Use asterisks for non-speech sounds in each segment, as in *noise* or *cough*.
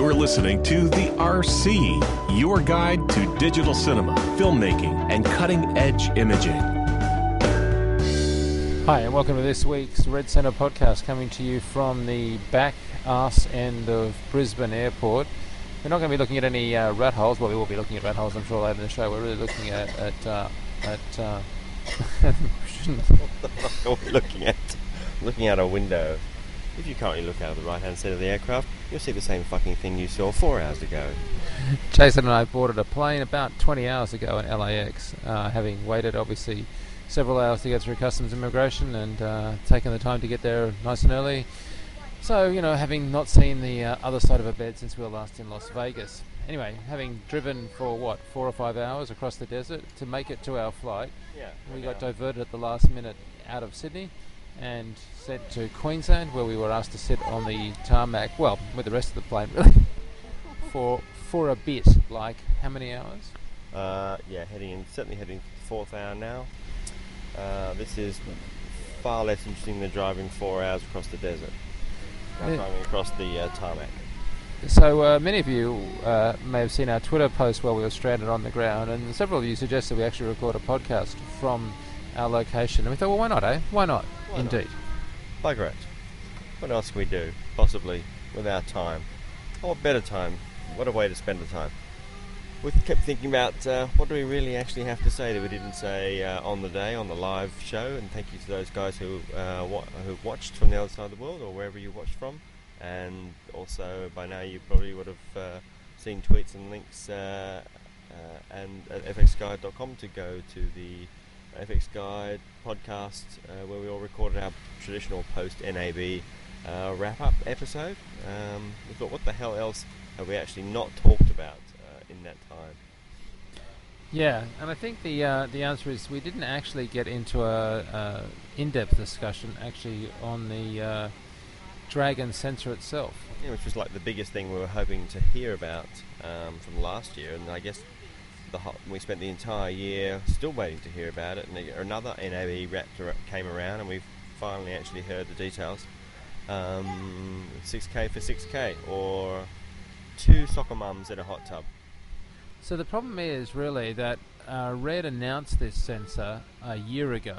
You're listening to The RC, your guide to digital cinema, filmmaking, and cutting edge imaging. Hi, and welcome to this week's Red Centre podcast coming to you from the back arse end of Brisbane Airport. We're not going to be looking at any uh, rat holes. Well, we will be looking at rat holes, I'm sure, later in the show. We're really looking at. at, uh, at uh, What the fuck are we looking at? Looking out a window. If you currently look out of the right hand side of the aircraft, you'll see the same fucking thing you saw four hours ago. *laughs* Jason and I boarded a plane about 20 hours ago in LAX, uh, having waited obviously several hours to get through customs immigration and uh, taken the time to get there nice and early. So, you know, having not seen the uh, other side of a bed since we were last in Las Vegas. Anyway, having driven for what, four or five hours across the desert to make it to our flight, Yeah. we got diverted at the last minute out of Sydney and sent to Queensland where we were asked to sit on the tarmac, well, with the rest of the plane really, *laughs* for for a bit, like how many hours? Uh, yeah, heading in, certainly heading to the fourth hour now. Uh, this is far less interesting than driving four hours across the desert. Yeah. driving across the uh, tarmac. So uh, many of you uh, may have seen our Twitter post while we were stranded on the ground, and several of you suggested we actually record a podcast from our location. And we thought, well, why not, eh? Why not? Why not? Indeed. Bugger it. What else can we do, possibly, with our time? Oh, what better time? What a way to spend the time. We kept thinking about uh, what do we really actually have to say that we didn't say uh, on the day, on the live show, and thank you to those guys who uh, wa- who watched from the other side of the world or wherever you watched from. And also, by now, you probably would have uh, seen tweets and links uh, uh, and at fxguide.com to go to the FX Guide podcast uh, where we all recorded our traditional post NAB uh, wrap up episode. Um, we thought, what the hell else have we actually not talked about uh, in that time? Yeah, and I think the uh, the answer is we didn't actually get into a, a in-depth discussion actually on the uh, Dragon sensor itself. Yeah, which was like the biggest thing we were hoping to hear about um, from last year, and I guess the ho- we spent the entire year still waiting to hear about it. And another NAB ar- came around, and we've finally actually heard the details. Um, 6K for 6K, or two soccer mums in a hot tub. So the problem is really that uh, Red announced this sensor a year ago,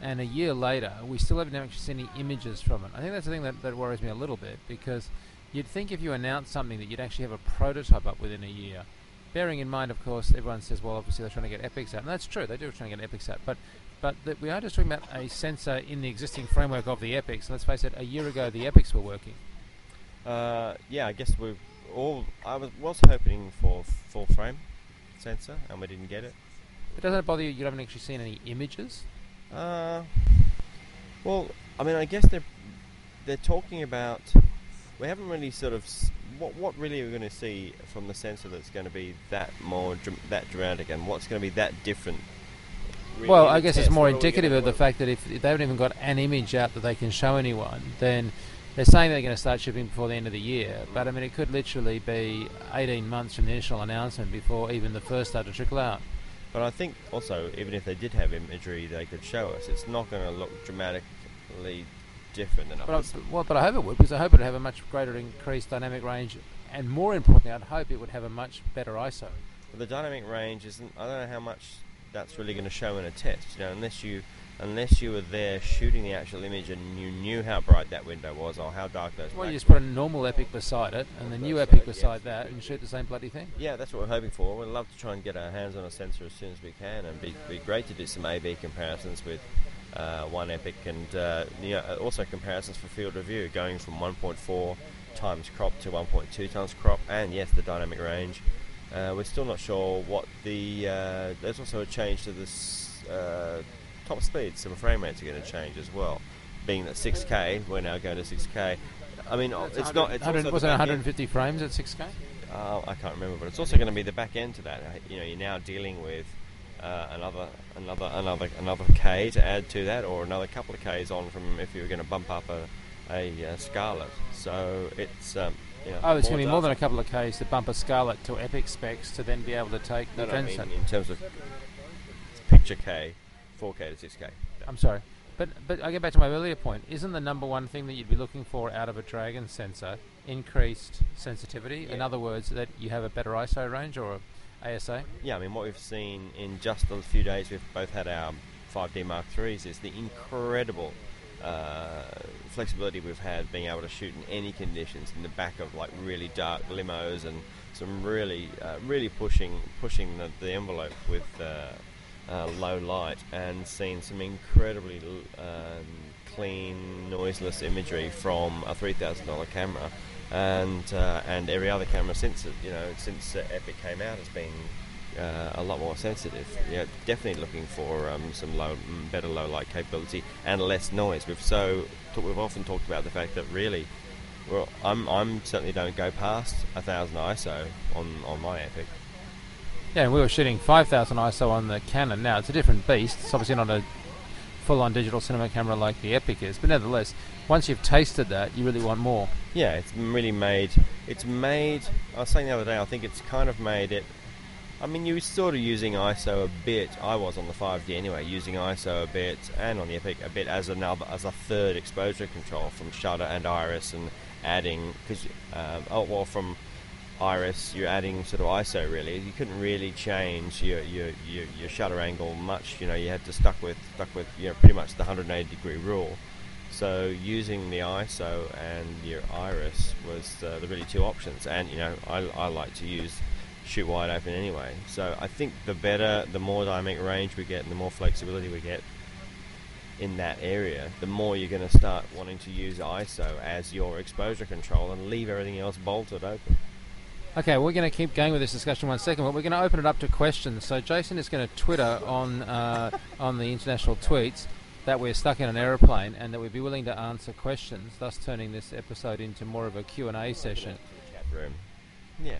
and a year later we still haven't actually seen any images from it. I think that's the thing that, that worries me a little bit because you'd think if you announced something that you'd actually have a prototype up within a year. Bearing in mind, of course, everyone says, well, obviously they're trying to get Epics out, and that's true. They do try to get Epics out, but but we are just talking about a sensor in the existing framework of the Epics. Let's face it, a year ago the Epics were working. Uh, yeah, I guess we all. I was was hoping for full frame sensor, and we didn't get it. But doesn't it bother you? You haven't actually seen any images. Uh, well, I mean, I guess they're they're talking about. We haven't really sort of s- what what really are we going to see from the sensor that's going to be that more dram- that dramatic, and what's going to be that different. really Well, I guess it's more indicative of the fact that if, if they haven't even got an image out that they can show anyone, then they're saying they're going to start shipping before the end of the year. But I mean, it could literally be 18 months from the initial announcement before even the first start to trickle out. But I think also, even if they did have imagery they could show us, it's not going to look dramatically different than But I, others. well, but I hope it would, because I hope it would have a much greater increased dynamic range, and more importantly, I'd hope it would have a much better ISO. The dynamic range isn't. I don't know how much that's really going to show in a test. You know, unless you unless you were there shooting the actual image and you knew how bright that window was or how dark those. Well, you just put a normal Epic beside it, and the new Epic beside yes. that, and shoot the same bloody thing. Yeah, that's what we're hoping for. We'd love to try and get our hands on a sensor as soon as we can, and be be great to do some A/B comparisons with uh, one Epic, and uh, you know, uh, also comparisons for field review, going from 1.4 times crop to 1.2 times crop, and yes, the dynamic range. Uh, we're still not sure what the. Uh, there's also a change to this uh, top speed, so the frame rates are going to change as well. Being that 6K, we're now going to 6K. I mean, It's it's not. It's also was it back end- 150 frames at 6K? uh, I can't remember, but it's also going to be the back end to that. You know, you're now dealing with uh, another, another, another, another K to add to that, or another couple of Ks on from if you were going to bump up a, a, uh Scarlet. So it's um, you know, Oh, it's going to be more than a couple of Ks to bump a Scarlet to Epic specs to then be able to take No, the no, I mean in terms of picture K, 4K to 6K. I'm sorry. But But but I get back to my earlier point. Isn't the number one thing that you'd be looking for out of a Dragon sensor increased sensitivity? In other words, that you have a better ISO range or a ASA? Yeah, I mean, what we've seen in just a few days, we've both had our 5D Mark IIIs, is the incredible uh, flexibility we've had being able to shoot in any conditions in the back of like really dark limos and some really, uh, really pushing pushing the, the envelope with uh, uh, low light and seen some incredibly um, clean, noiseless imagery from a $3,000 camera. And uh, and every other camera since it, you know since uh, Epic came out has been uh, a lot more sensitive. Yeah, definitely looking for um, some low, mm, better low light capability and less noise. We've so t- we've often talked about the fact that really, well, I'm I'm certainly don't go past a thousand ISO on on my Epic. Yeah, and we were shooting 5,000 ISO on the Canon. Now, it's a different beast. It's obviously not a full-on digital cinema camera like the Epic is, but nevertheless, once you've tasted that, you really want more. Yeah, it's really made. It's made. I was saying the other day. I think it's kind of made it. I mean, you were sort of using ISO a bit. I was on the 5D anyway, using ISO a bit, and on the Epic a bit as another as a third exposure control from shutter and iris, and adding because um, oh well from iris you're adding sort of ISO really. You couldn't really change your your, your, your shutter angle much. You know, you had to stuck with stuck with you know pretty much the 180 degree rule. So using the ISO and your iris was uh, the really two options. And you know, I, I like to use shoot wide open anyway. So I think the better, the more dynamic range we get, and the more flexibility we get in that area, the more you're going to start wanting to use ISO as your exposure control and leave everything else bolted open. Okay, we're going to keep going with this discussion one second, but we're going to open it up to questions. So Jason is going to Twitter on uh, on the international tweets that we're stuck in an aeroplane and that we'd be willing to answer questions, thus turning this episode into more of a Q&A session. Chat room. Yeah.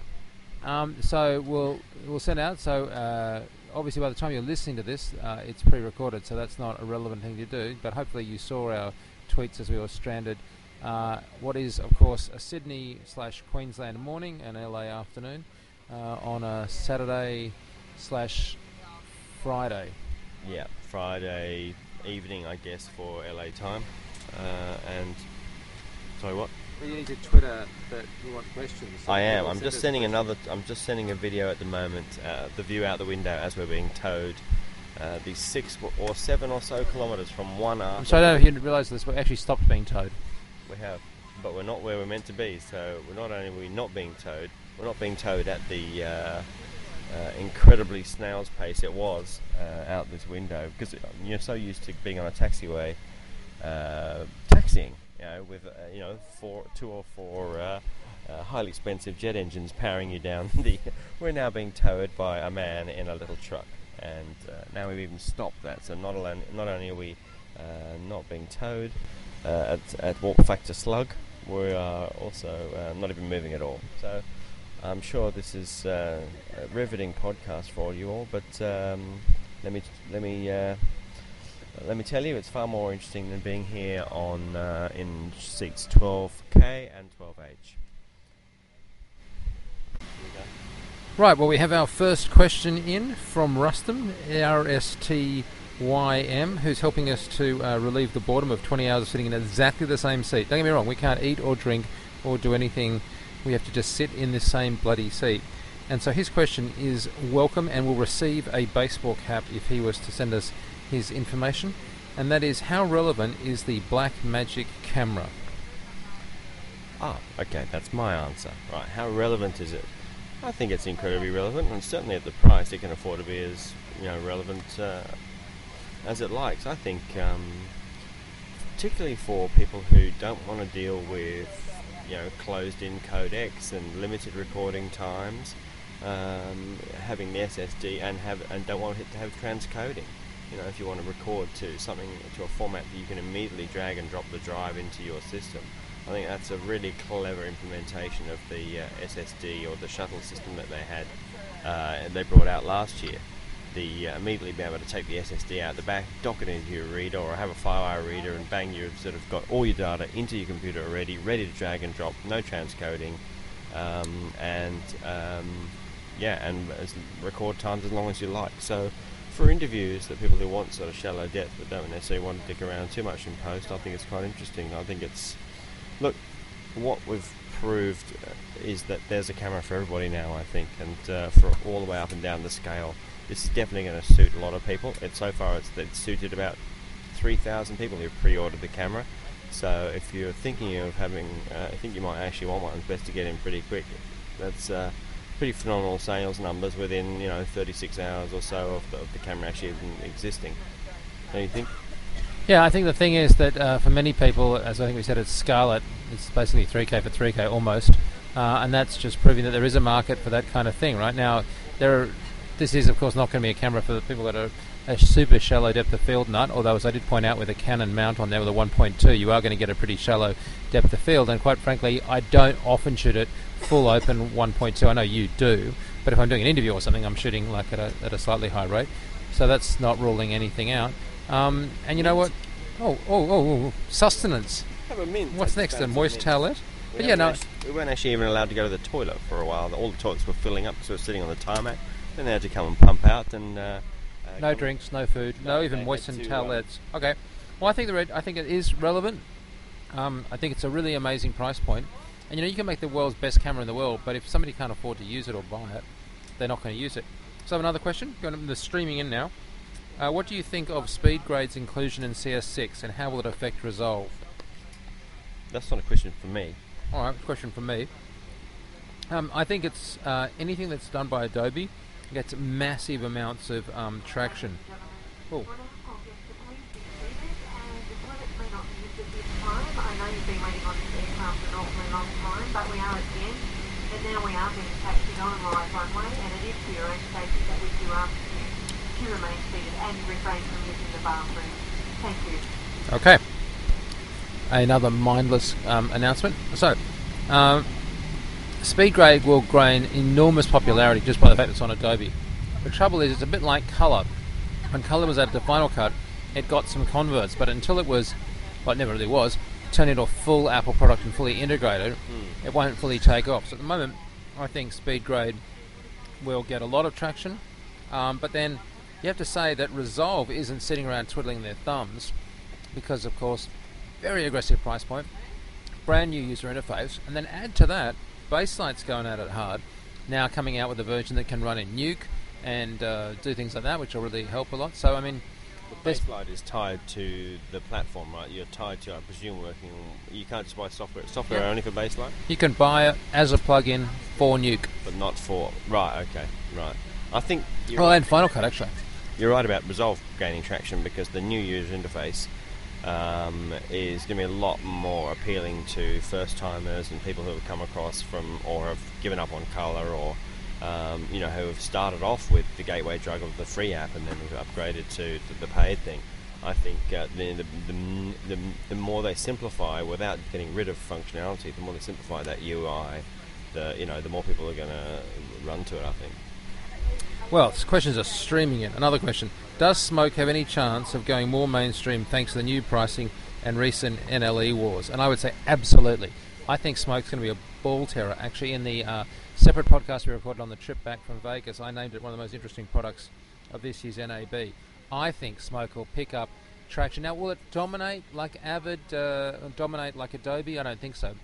Um, so we'll we'll send out. So uh, obviously, by the time you're listening to this, uh, it's pre-recorded, so that's not a relevant thing to do. But hopefully, you saw our tweets as we were stranded. Uh, what is, of course, a Sydney slash Queensland morning and LA afternoon uh, on a Saturday slash Friday. Yeah. Friday evening, I guess, for LA time. Uh, and sorry, what? you need to Twitter that you want questions. I am. I'm just sending another. I'm just sending a video at the moment. Uh, the view out the window as we're being towed. Uh, these six or seven or so kilometres from one I'm sorry, I don't know if you realise this, we actually stopped being towed. We have, but we're not where we're meant to be. So we're not only are we not being towed, we're not being towed at the uh, incredibly snail's pace it was uh, out this window because you're so used to being on a taxiway, uh, taxiing, you know, with uh, you know four, two or four. Uh, uh, highly expensive jet engines powering you down *laughs* the. We're now being towed by a man in a little truck, and now we've even stopped that. So not alone, not only are we not being towed at, at walk factor slug, we are also not even moving at all. So I'm sure this is uh, a riveting podcast for you all. But um, let me let me. Uh, let me tell you, it's far more interesting than being here on uh, in seats 12K and 12H. Right, well, we have our first question in from Rustum, R-S-T-Y-M, who's helping us to uh, relieve the boredom of 20 hours of sitting in exactly the same seat. Don't get me wrong, we can't eat or drink or do anything. We have to just sit in the same bloody seat. And so his question is welcome and will receive a baseball cap if he was to send us his information. And that is how relevant is the Black Magic camera? Ah, okay, that's my answer. Right, how relevant is it? I think it's incredibly relevant, and certainly at the price, it can afford to be as you know relevant uh, as it likes. I think, um, particularly for people who don't want to deal with you know closed-in codecs and limited recording times, um, having the SSD and have and don't want it to have transcoding. You know, if you want to record to something to a format that you can immediately drag and drop the drive into your system. I think that's a really clever implementation of the uh, SSD or the shuttle system that they had. Uh, they brought out last year. The uh, immediately be able to take the SSD out the back, dock it into your reader, or have a FireWire reader, and bang, you've sort of got all your data into your computer already, ready to drag and drop, no transcoding, um, and um, yeah, and record times as long as you like. So for interviews that people who want sort of shallow depth but don't necessarily want to dig around too much in post, I think it's quite interesting. I think it's look what we've proved uh, is that there's a camera for everybody now. I think, and uh, for all the way up and down the scale, this is definitely going to suit a lot of people. And so far, it's, it's suited about 3,000 people who pre-ordered the camera. So if you're thinking of having, uh, I think you might actually want one. It's best to get in pretty quick. That's uh, pretty phenomenal sales numbers within you know 36 hours or so of the, of the camera actually even existing. Don't you think? Yeah, I think the thing is that uh, for many people, as I think we said, it's Scarlet. It's basically 3K for 3K almost, uh, and that's just proving that there is a market for that kind of thing. Right now, there. Are, this is of course not going to be a camera for the people that are a super shallow depth of field nut. Although, as I did point out, with a Canon mount on there with a 1.2, you are going to get a pretty shallow depth of field. And quite frankly, I don't often shoot it full open 1.2. I know you do, but if I'm doing an interview or something, I'm shooting like at a, at a slightly high rate. So that's not ruling anything out. Um, and you know what? Oh, oh, oh, oh sustenance. Have a mint. What's next? A moist towelette? But yeah, no. Actually, we weren't actually even allowed to go to the toilet for a while. All the toilets were filling up because we were sitting on the tarmac. Then they had to come and pump out and. Uh, uh, no drinks, no food, no, no even moistened uh, towelettes. okay. Well, I think the red. I think it is relevant. Um, I think it's a really amazing price point. And you know, you can make the world's best camera in the world, but if somebody can't afford to use it or buy it, they're not going to use it. So I have another question. Going to the streaming in now. Uh, what do you think of SpeedGrade's inclusion in CS6, and how will it affect Resolve? That's not a question for me. All right, question for me. Um, I think it's uh, anything that's done by Adobe gets massive amounts of um, traction. Oh. And now we are being and it is that we do to remain seated and refrain from using the bathroom. Thank you. Okay. Another mindless um, announcement. So, um, SpeedGrade will gain enormous popularity just by the fact it's on Adobe. The trouble is, it's a bit like Color. When Color was added to Final Cut, it got some converts, but until it was, well, it never really was, turned into a full Apple product and fully integrated, mm. it won't fully take off. So at the moment, I think SpeedGrade will get a lot of traction, um, but then you have to say that Resolve isn't sitting around twiddling their thumbs because, of course, very aggressive price point, brand new user interface, and then add to that, Baselight's going at it hard. Now coming out with a version that can run in Nuke and uh, do things like that, which will really help a lot. So I mean, Baselight is tied to the platform, right? You're tied to, I presume, working. You can't just buy software. Software yep. only for Baselight. You can buy it as a plug-in for Nuke, but not for right. Okay, right. I think. Well, right. and Final Cut actually. You're right about Resolve gaining traction because the new user interface um, is going to be a lot more appealing to first timers and people who have come across from or have given up on color or um, you know, who have started off with the gateway drug of the free app and then have upgraded to, to the paid thing. I think uh, the, the, the, the, more they simplify without getting rid of functionality, the more they simplify that UI, the you know, the more people are going to run to it. I think. Well, questions are streaming in. Another question: Does Smoke have any chance of going more mainstream thanks to the new pricing and recent NLE wars? And I would say absolutely. I think Smoke's going to be a ball terror. Actually, in the uh, separate podcast we recorded on the trip back from Vegas, I named it one of the most interesting products of this year's NAB. I think Smoke will pick up traction. Now, will it dominate like Avid, uh, dominate like Adobe? I don't think so.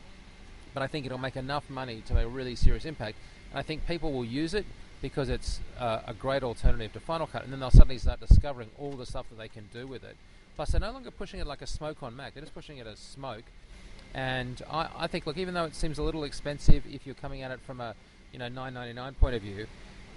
But I think it'll make enough money to make a really serious impact. And I think people will use it because it's uh, a great alternative to Final Cut, and then they'll suddenly start discovering all the stuff that they can do with it. Plus, they're no longer pushing it like a smoke on Mac; they're just pushing it as smoke. And I, I think, look, even though it seems a little expensive if you're coming at it from a you know 9.99 point of view,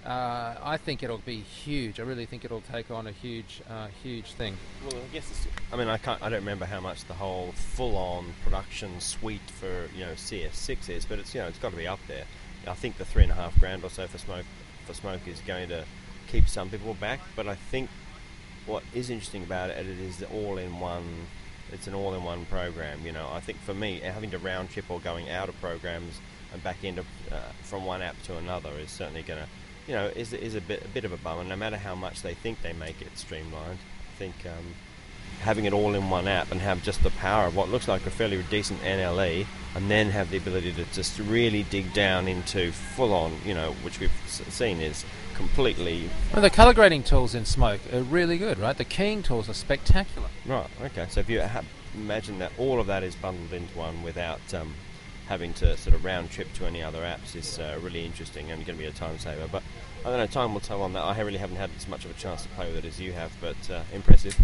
uh, I think it'll be huge. I really think it'll take on a huge, uh, huge thing. Well, I guess I mean I can't. I don't remember how much the whole full-on production suite for you know CS6 is, but it's you know it's got to be up there. I think the three and a half grand or so for smoke for smoke is going to keep some people back. But I think what is interesting about it, is all in one. It's an all-in-one program. You know, I think for me, having to round trip or going out of programs and back into uh, from one app to another is certainly going to, you know, is is a bit a bit of a bummer. No matter how much they think they make it streamlined, I think um, having it all in one app and have just the power of what looks like a fairly decent NLE, and then have the ability to just really dig down into full on, you know, which we've seen is completely. Well, the color grading tools in Smoke are really good, right? The keying tools are spectacular. Right. Okay. So if you ha- imagine that all of that is bundled into one without um, having to sort of round trip to any other apps is uh, really interesting and going to be a time saver. But I don't know. Time will tell on that. I really haven't had as much of a chance to play with it as you have, but uh, impressive.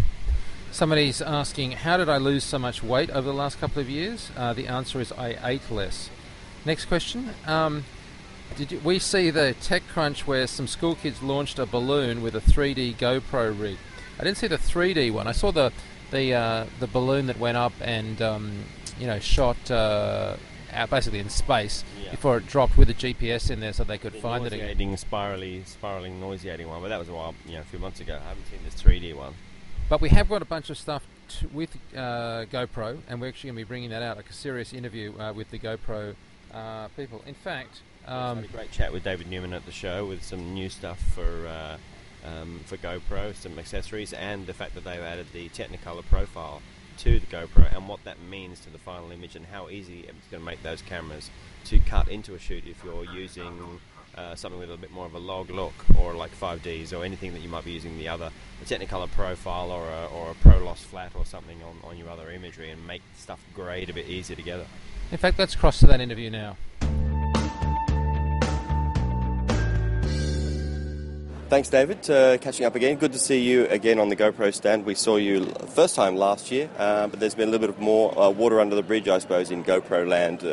Somebody's asking, how did I lose so much weight over the last couple of years? Uh, the answer is I ate less. Next question. Um, did you, we see the TechCrunch where some school kids launched a balloon with a 3D GoPro rig? I didn't see the 3D one. I saw the the uh, the balloon that went up and um, you know shot uh, out basically in space Yeah. before it dropped with a GPS in there so they could The find it nauseating, spirally, spiraling, nauseating one, but that was a while, you know, a few months ago. I haven't seen this 3D one. But we have got a bunch of stuff t- with uh, GoPro, and we're actually going to be bringing that out, like a serious interview uh, with the GoPro uh, people. In fact, Um, a great chat with David Newman at the show with some new stuff for uh, um, for GoPro, some accessories, and the fact that they've added the Technicolor profile to the GoPro and what that means to the final image and how easy it's going to make those cameras to cut into a shoot if you're using uh, something with a bit more of a log look or like 5Ds or anything that you might be using the other a Technicolor profile or a, or a Prolost flat or something on, on your other imagery and make stuff grade a bit easier together. in fact, let's cross to that interview now. Thanks, David. Uh, catching up again. Good to see you again on the GoPro stand. We saw you first time last year, uh, but there's been a little bit of more uh, water under the bridge, I suppose, in GoPro land.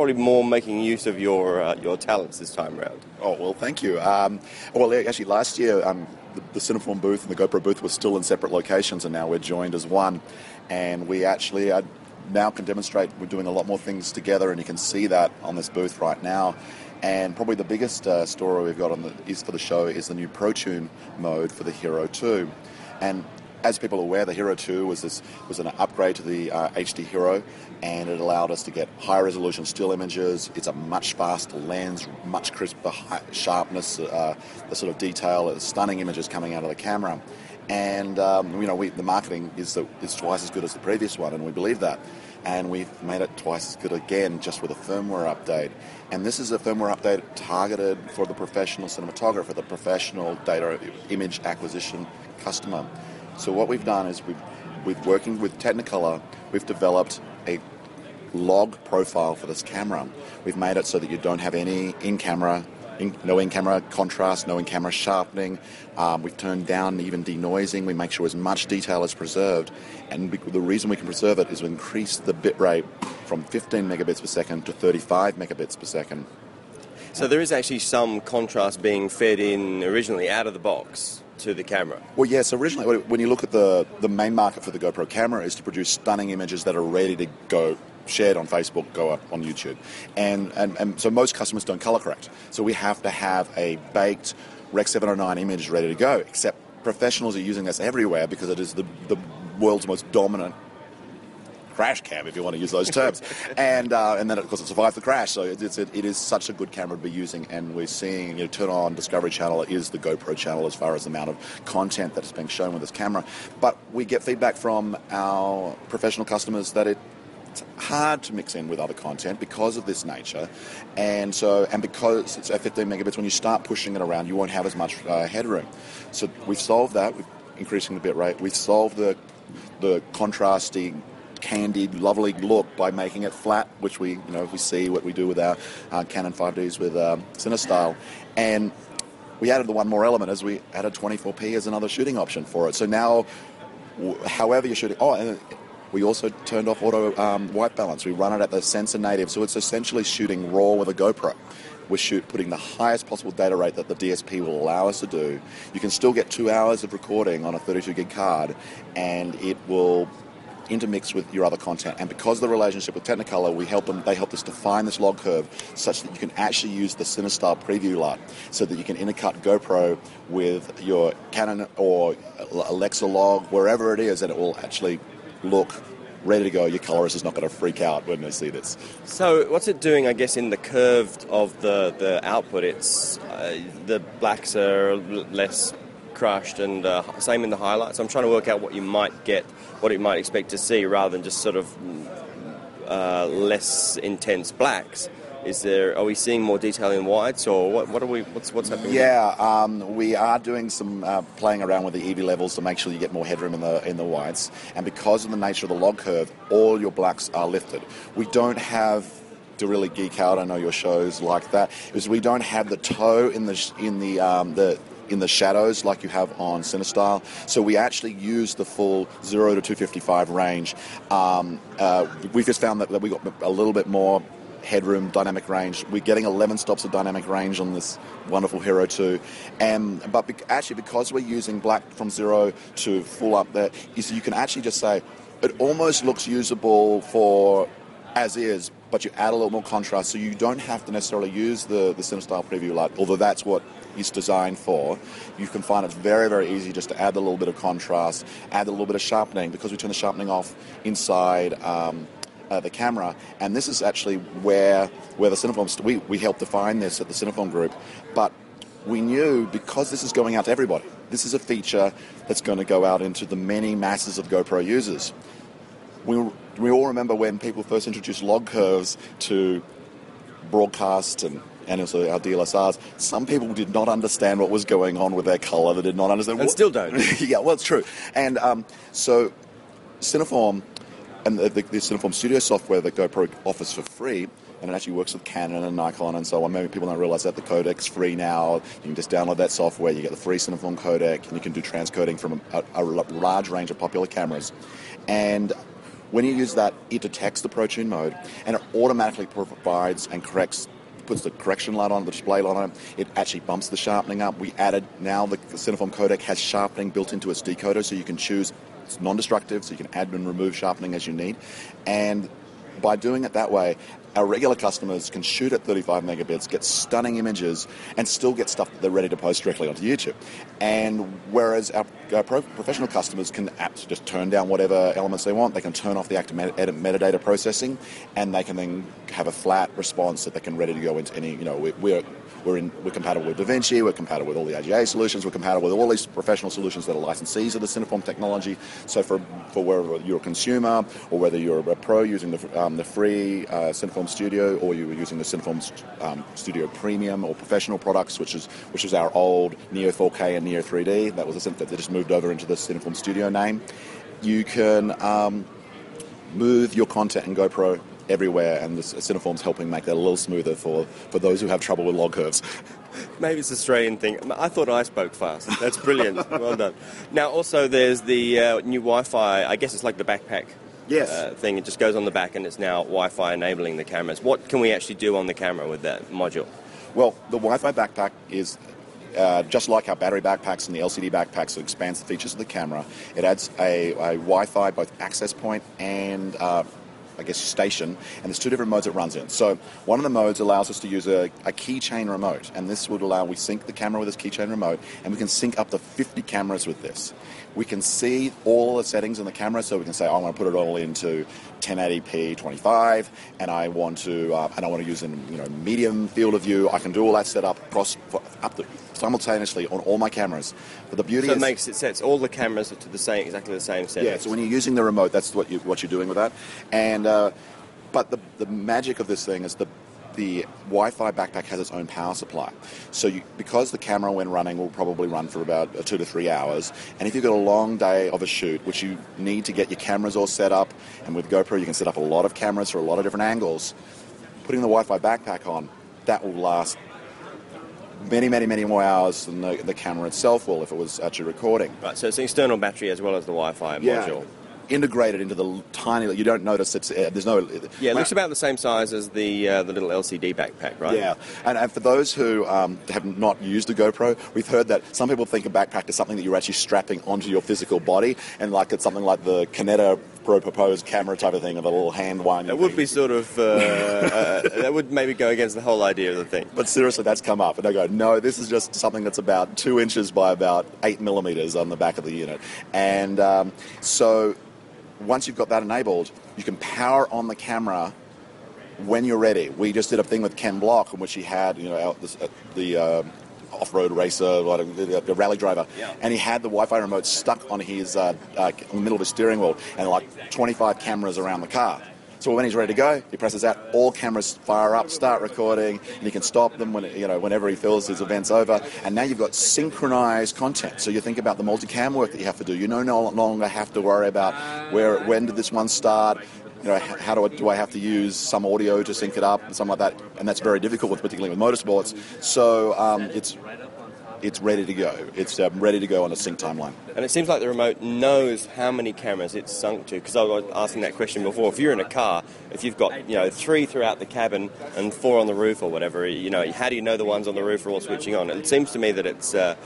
Probably more making use of your uh, your talents this time around. Oh, well, thank you. Um, well, actually, last year, um, the, the Cineform booth and the GoPro booth were still in separate locations, and now we're joined as one. And we actually uh, now can demonstrate we're doing a lot more things together, and you can see that on this booth right now. And probably the biggest uh, story we've got on the is for the show is the new ProTune mode for the Hero 2. And as people are aware, the Hero 2 was this was an upgrade to the uh, HD Hero, and it allowed us to get high resolution still images. It's a much faster lens, much crisper sharpness, uh, the sort of detail, uh, stunning images coming out of the camera. And um, you know, we, the marketing is it's twice as good as the previous one, and we believe that. And we've made it twice as good again, just with a firmware update. And this is a firmware update targeted for the professional cinematographer, the professional data image acquisition customer. So what we've done is we've, with working with Technicolor, we've developed a log profile for this camera. We've made it so that you don't have any in-camera, in, no in-camera contrast, no in-camera sharpening. Um, we've turned down even denoising. We make sure as much detail is preserved, and we, the reason we can preserve it is we increase the bit rate from 15 megabits per second to 35 megabits per second. So there is actually some contrast being fed in originally out of the box to the camera. Well, yes. Originally, when you look at the the main market for the GoPro camera is to produce stunning images that are ready to go shared on Facebook, go up on YouTube, and and, and so most customers don't color correct. So we have to have a baked Rec 709 image ready to go. Except professionals are using this everywhere because it is the the world's most dominant crash cam, if you want to use those terms. *laughs* and uh, and then, of course, it survived the crash. So it's, it, it is such a good camera to be using. And we're seeing, you know, turn on Discovery Channel is the GoPro channel as far as the amount of content that's being shown with this camera. But we get feedback from our professional customers that it it's hard to mix in with other content because of this nature, and so and because it's at 15 megabits, when you start pushing it around, you won't have as much uh, headroom. So we've solved that. We're increasing the bit rate. We've solved the the contrasting candied, lovely look by making it flat, which we, you know, we see what we do with our uh, Canon 5Ds with um, CineStyle, and we added the one more element as we added 24p as another shooting option for it. So now, however you're shooting, oh, and we also turned off auto um, white balance. We run it at the sensor native, so it's essentially shooting raw with a GoPro. We're shoot, putting the highest possible data rate that the DSP will allow us to do. You can still get two hours of recording on a 32 gig card, and it will intermix with your other content. And because of the relationship with Technicolor, we help them. They helped us define this log curve such that you can actually use the CineStyle preview LUT, so that you can intercut GoPro with your Canon or Alexa log wherever it is, and it will actually look ready to go. Your colorist is not going to freak out when they see this. So what's it doing? I guess in the curved of the the output, it's uh, the blacks are less crushed, and uh, same in the highlights. I'm trying to work out what you might get, what you might expect to see, rather than just sort of uh, less intense blacks. Is there? Are we seeing more detail in whites, or what? What are we? What's what's happening? Yeah, um, we are doing some uh, playing around with the EV levels to make sure you get more headroom in the in the whites. And because of the nature of the log curve, all your blacks are lifted. We don't have to really geek out. I know your shows like that. Is we don't have the toe in the in the um, the in the shadows like you have on CineStyle. So we actually use the full 0 to 255 range. Um, uh, we've just found that, that we got a little bit more headroom, dynamic range. We're getting 11 stops of dynamic range on this wonderful Hero 2. And, but be- actually, because we're using black from 0 to full up there, is you can actually just say, it almost looks usable for as is, but you add a little more contrast, so you don't have to necessarily use the, the CineStyle preview light, although that's what it's designed for. You can find it's very, very easy just to add a little bit of contrast, add a little bit of sharpening, because we turn the sharpening off inside um, uh, the camera. And this is actually where where the Cineform, st- we, we helped define this at the Cineform group, but we knew because this is going out to everybody, this is a feature that's going to go out into the many masses of GoPro users. We, we all remember when people first introduced log curves to broadcast and, and also our DLSRs, some people did not understand what was going on with their color. They did not understand. And what- still don't. *laughs* yeah, well, it's true. And um, so Cineform and the, the, the Cineform Studio software that GoPro offers for free, and it actually works with Canon and Nikon and so on. Maybe people don't realize that the codec's free now. You can just download that software, you get the free Cineform codec, and you can do transcoding from a, a, a large range of popular cameras. And when you use that, it detects the ProTune mode, and it automatically provides and corrects puts the correction light on, the display light on it. It actually bumps the sharpening up. We added now the Cineform codec has sharpening built into its decoder, so you can choose it's non-destructive, so you can add and remove sharpening as you need. And by doing it that way, our regular customers can shoot at 35 megabits, get stunning images, and still get stuff that they're ready to post directly onto YouTube. And whereas our, our pro- professional customers can apps just turn down whatever elements they want, they can turn off the active meta- metadata processing, and they can then have a flat response that they can ready to go into any. You know, we, we're we're, in, we're compatible with DaVinci, we're compatible with all the AJA solutions, we're compatible with all these professional solutions that are licensees of the Cineform technology. So for, for whether you're a consumer or whether you're a pro using the, um, the free uh, Cineform Studio or you were using the Cineform um, Studio Premium or professional products, which is which is our old Neo 4K and Neo 3D, that was a synth that they just moved over into the Cineform Studio name. You can um, move your content in GoPro everywhere, and the Cineform's helping make that a little smoother for, for those who have trouble with log curves. *laughs* Maybe it's an Australian thing. I thought I spoke fast. That's brilliant. well done. Now, also, there's the uh, new Wi-Fi. I guess it's like the backpack. Yes. Uh, thing. It just goes on the back, and it's now Wi-Fi enabling the cameras. What can we actually do on the camera with that module? Well, the Wi-Fi backpack is uh, just like our battery backpacks and the LCD backpacks, it expands the features of the camera. It adds a, a Wi-Fi both access point and uh, I guess station, and there's two different modes it runs in. So one of the modes allows us to use a, a keychain remote, and this would allow we sync the camera with this keychain remote, and we can sync up to 50 cameras with this. We can see all the settings in the camera, so we can say, I want to put it all into 1080p 25, and I want to, uh, and I want to use in you know medium field of view. I can do all that setup across up to simultaneously on all my cameras. But the beauty So is it makes it sets all the cameras to the same, exactly the same settings. yeah, so when you're using the remote, that's what you what you're doing with that. And uh, but the the magic of this thing is the the Wi-Fi backpack has its own power supply. So you, because the camera, when running, will probably run for about uh, two to three hours. And if you've got a long day of a shoot, which you need to get your cameras all set up, and with GoPro you can set up a lot of cameras for a lot of different angles. Putting the Wi-Fi backpack on, that will last many, many, many more hours than the, the camera itself will if it was actually recording. Right, so it's an external battery as well as the Wi-Fi module. Integrated into the tiny. You don't notice it's uh, there's no. Yeah, it looks about the same size as the uh, the little LCD backpack, right? Yeah, and, and for those who um, have not used a GoPro, we've heard that some people think a backpack is something that you're actually strapping onto your physical body, and like it's something like the Canetta Pro proposed camera type of thing, of a little hand winding. That would thing. be sort of uh, *laughs* uh, that would maybe go against the whole idea of the thing. But seriously, that's come up, and I go, no, this is just something that's about two inches by about eight millimeters on the back of the unit, and um, so once you've got that enabled, you can power on the camera when you're ready. We just did a thing with Ken Block in which he had, you know, out this, uh, the uh, off-road racer, like a, a rally driver, Yeah. and he had the Wi-Fi remote stuck on his uh, uh, in the middle of his steering wheel, and like 25 cameras around the car. So when he's ready to go, he presses that. All cameras fire up, start recording, and he can stop them when you know whenever he feels his event's over. And now you've got synchronized content. So you think about the multicam work that you have to do. You no, longer have to worry about where when did this one start. You know, how do I, do I have to use some audio to sync it up and something like that? And that's very difficult, particularly with motorsports. So um, it's it's ready to go. It's um, ready to go on a sync timeline. And it seems like the remote knows how many cameras it's sunk to. Because I was asking that question before. If you're in a car, if you've got you know three throughout the cabin and four on the roof or whatever, you know, how do you know the ones on the roof are all switching on? It seems to me that it's uh,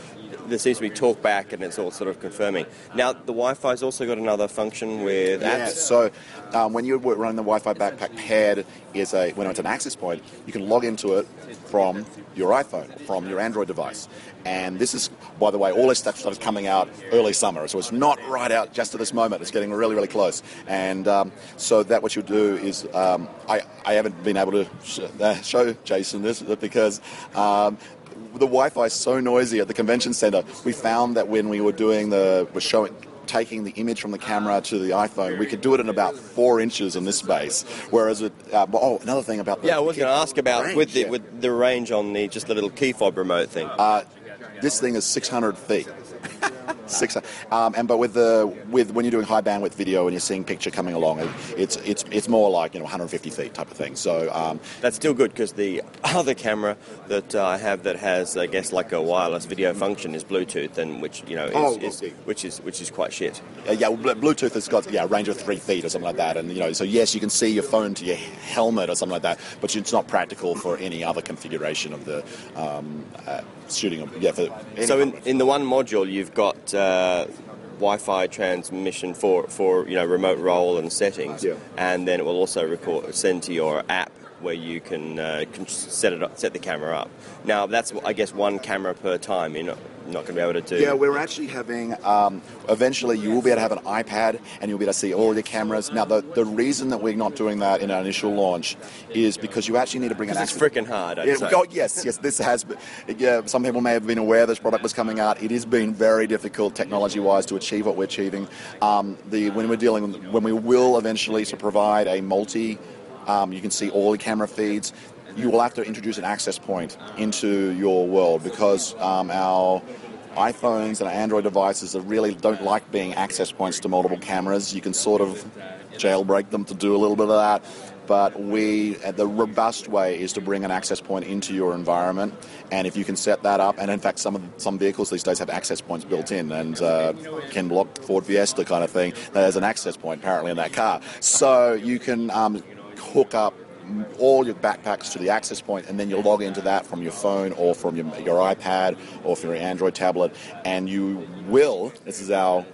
there seems to be talk back and it's all sort of confirming. Now the Wi-Fi's also got another function with Yeah, apps. so um, when you're running the Wi-Fi backpack paired is a when it's an access point, you can log into it from your iPhone, from your Android device. And this is, by the way, all this stuff is coming out early summer, so it's not right out just at this moment. It's getting really, really close. And um, so that what you'll do is, um, I, I haven't been able to sh- uh, show Jason this because. Um, the Wi-Fi is so noisy at the convention center. We found that when we were doing the, we're showing, taking the image from the camera to the iPhone, we could do it in about four inches in this space. Whereas, it, uh, oh, another thing about the Yeah, I was going to ask about range, with the yeah. with the range on the just the little key fob remote thing. Uh, this thing is 600 feet. Six, um, and but with the with when you're doing high bandwidth video and you're seeing picture coming along, it, it's it's it's more like you know 150 feet type of thing. So um, That's still good because the *laughs* other camera that uh, I have that has, I guess, like a wireless video function is Bluetooth, and which you know is, Oh, is which is which is quite shit. Uh, yeah, well, Bluetooth has got yeah a range of three feet or something like that, and you know, so yes, you can see your phone to your helmet or something like that, but it's not practical for any other configuration of the um, uh, shooting. Of, yeah, for So in, in the one module, you've got uh, Wi-Fi transmission for, for you know remote role and settings, Yeah. and then it will also record send to your app where you can, uh, can set it up, set the camera up. Now that's I guess one camera per time. You're not, not going to be able to do. Yeah, we're actually having. Um, eventually, you will be able to have an iPad and you'll be able to see all your cameras. Now, the, the reason that we're not doing that in our initial launch is because you actually need to bring an It's freaking hard. I'd Yeah, say. oh, yes, yes, this has. Been, yeah, some people may have been aware this product was coming out. It has been very difficult technology-wise to achieve what we're achieving. Um, the when we're dealing, when we will eventually to provide a multi, um, you can see all the camera feeds. You will have to introduce an access point into your world because um, our iPhones and Android devices really don't like being access points to multiple cameras. You can sort of jailbreak them to do a little bit of that. But we, uh, the robust way is to bring an access point into your environment, and if you can set that up, and in fact, some of some vehicles these days have access points built in, and uh, Ken Block Ford Fiesta kind of thing, there's an access point apparently in that car, so you can um, hook up all your backpacks to the access point, and then you log into that from your phone or from your, your iPad or from your Android tablet, and you will. This is our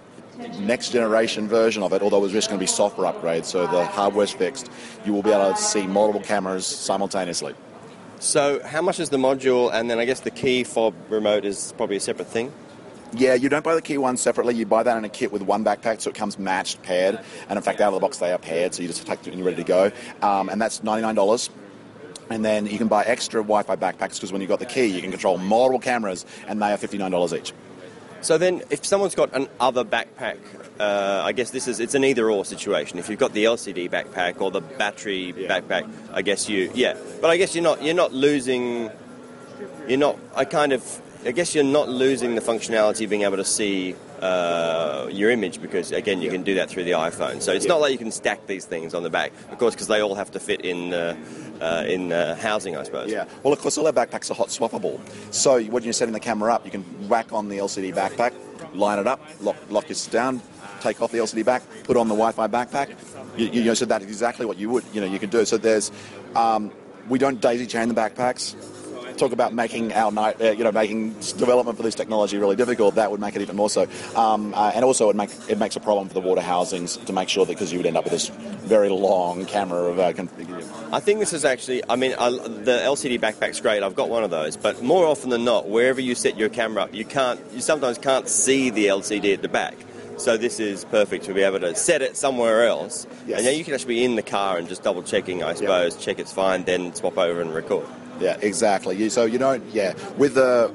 next generation version of it, although it's just going to be software upgrades, so the hardware's fixed. You will be able to see multiple cameras simultaneously. So how much is the module? And then I guess the key fob remote is probably a separate thing. Yeah, you don't buy the key one separately. You buy that in a kit with one backpack, so it comes matched, paired. And in fact, out of the box, they are paired, so you just take it and you're ready to go. Um, and that's $99. And then you can buy extra Wi Fi backpacks because when you've got the key, you can control multiple cameras, and they are $59 each. So then, if someone's got an other backpack, uh, I guess this is it's an either-or situation. If you've got the LCD backpack or the battery backpack, I guess you yeah. But I guess you're not you're not losing. You're not. I kind of. I guess you're not losing the functionality of being able to see uh, your image because again you can do that through the iPhone. So it's not like you can stack these things on the back, of course, because they all have to fit in uh, uh, in uh, housing, I suppose. Yeah. Well, of course, all our backpacks are hot swappable. So when you're setting the camera up, you can whack on the LCD backpack, line it up, lock, lock this down, take off the LCD back, put on the Wi-Fi backpack. You, you know, so that's exactly what you would, you know, you can do. So there's, um, we don't daisy chain the backpacks. Talk about making our night, uh, you know, making development for this technology really difficult. That would make it even more so. Um, uh, and also, it make it makes a problem for the water housings to make sure that because you would end up with this very long camera of uh, configuration. I think this is actually, I mean, I, the LCD backpack's great. I've got one of those, but more often than not, wherever you set your camera up, you can't, you sometimes can't see the LCD at the back. So this is perfect to be able to set it somewhere else, Yes. and then you can actually be in the car and just double checking, I suppose, check it's fine, then swap over and record. Yeah, exactly. You, so you don't, yeah, with the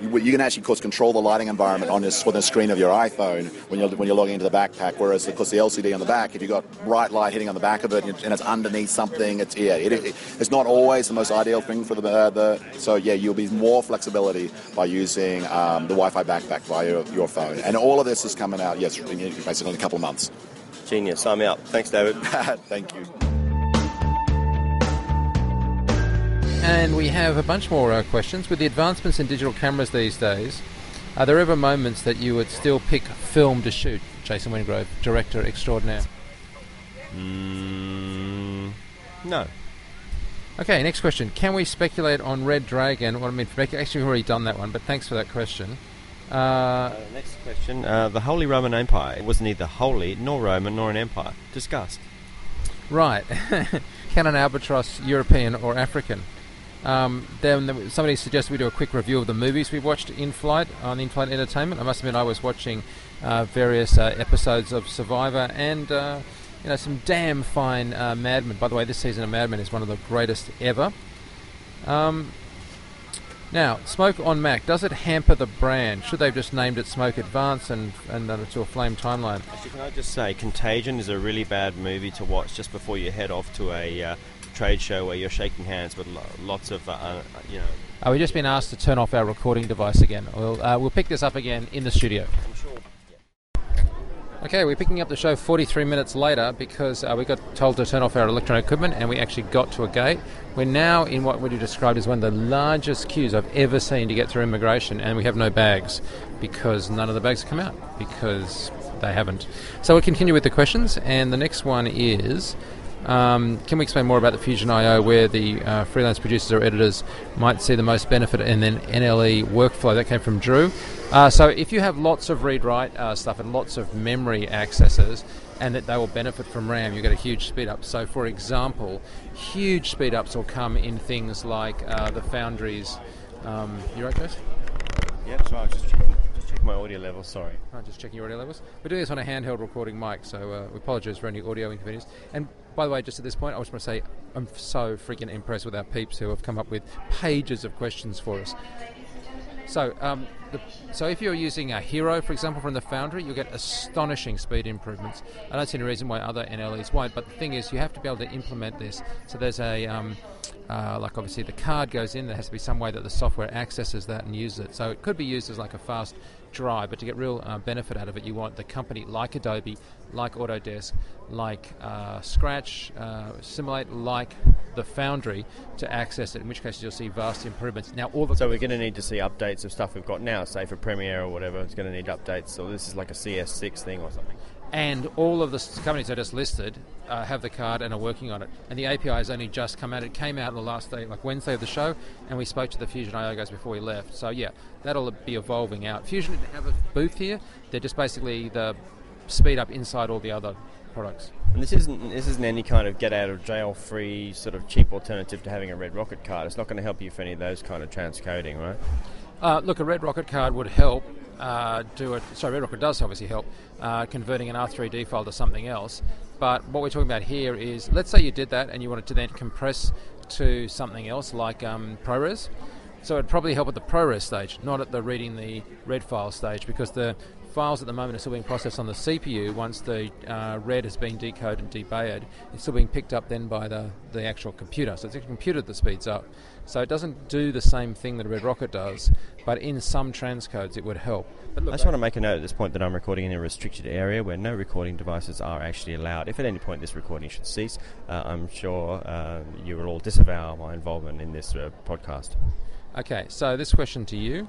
you, can actually, of course, control the lighting environment on, your, on the screen of your iPhone when you're, when you're logging into the backpack. Whereas, of course, the LCD on the back, if you've got bright light hitting on the back of it and it's underneath something, it's yeah, it, it, it's not always the most ideal thing for the, uh, the. So yeah, you'll be more flexibility by using um, the Wi-Fi backpack via your, your phone. And all of this is coming out, yes, basically in a couple of months. Genius. Sign me up. Thanks, David. *laughs* Thank you. And we have a bunch more uh, questions. With the advancements in digital cameras these days, are there ever moments that you would still pick film to shoot? Jason Wingrove, director extraordinaire. Mm, no. Okay, next question. Can we speculate on Red Dragon? What I mean, actually, we've already done that one, but thanks for that question. Uh, Uh, next question. Uh, the Holy Roman Empire was neither holy nor Roman nor an empire. Discussed. right. *laughs* Can an albatross European or African? Um, then somebody suggested we do a quick review of the movies we watched in flight on in-flight entertainment. I must admit, I was watching uh, various uh, episodes of Survivor and uh, you know some damn fine uh, Mad Men. By the way, this season of Mad Men is one of the greatest ever. Um, now, Smoke on Mac does it hamper the brand? Should they have just named it Smoke Advance and and it to a flame timeline? Actually, can I just say, Contagion is a really bad movie to watch just before you head off to a uh, trade show where you're shaking hands with lo- lots of, uh, uh, you know, Uh, we've just been asked to turn off our recording device again. We'll, uh, we'll pick this up again in the studio. I'm sure. Okay, we're picking up the show 43 minutes later because uh, we got told to turn off our electronic equipment and we actually got to a gate. We're now in what would you describe as one of the largest queues I've ever seen to get through immigration, and we have no bags because none of the bags have come out because they haven't. So we'll continue with the questions, and the next one is. Um, can we explain more about the Fusion IO where the uh, freelance producers or editors might see the most benefit and then NLE workflow? That came from Drew. Uh, so if you have lots of read-write uh, stuff and lots of memory accesses and that they will benefit from RAM, you get a huge speed up. So for example, huge speed ups will come in things like uh, the Foundries. Um, you right, Jess? Yeah, sorry, I was just checking, just checking my audio level, sorry. I'm just checking your audio levels. We're doing this on a handheld recording mic, so uh, we apologise for any audio inconvenience. And by the way, just at this point, I just want to say I'm so freaking impressed with our peeps who have come up with pages of questions for us. So, um, the, so if you're using a Hiero, for example, from the Foundry, you'll get astonishing speed improvements. I don't see any reason why other NLEs won't, but the thing is, you have to be able to implement this. So there's a, um, uh, like obviously the card goes in, there has to be some way that the software accesses that and uses it. So it could be used as like a fast drive, but to get real uh, benefit out of it, you want the company like Adobe, like Autodesk, like uh, Scratch, uh, Simulate, like the Foundry to access it. In which case, you'll see vast improvements. Now, all the So we're going to need to see updates of stuff we've got now, say for Premiere or whatever. It's going to need updates. So this is like a CS6 thing or something. And all of the companies I just listed uh, have the card and are working on it. And the API has only just come out. It came out on the last day, like Wednesday of the show, and we spoke to the Fusion IO guys before we left. So yeah, that'll be evolving out. Fusion didn't have a booth here. They're just basically the speed up inside all the other products. And this isn't this isn't any kind of get out of jail free sort of cheap alternative to having a Red Rocket card. It's not going to help you for any of those kind of transcoding, right? Uh, look, a Red Rocket card would help uh, do it. Sorry, Red Rocket does obviously help uh, converting an R3D file to something else. But what we're talking about here is, let's say you did that and you wanted to then compress to something else like um, ProRes. So it'd probably help at the ProRes stage, not at the reading the red file stage, because the files at the moment are still being processed on the CPU. Once the uh, red has been decoded and debayered, it's still being picked up then by the, the actual computer. So it's a computer that speeds up. So it doesn't do the same thing that a Red Rocket does, but in some transcodes it would help. But I just want to make a note at this point that I'm recording in a restricted area where no recording devices are actually allowed. If at any point this recording should cease, uh, I'm sure uh, you will all disavow my involvement in this uh, podcast. okay, so this question to you.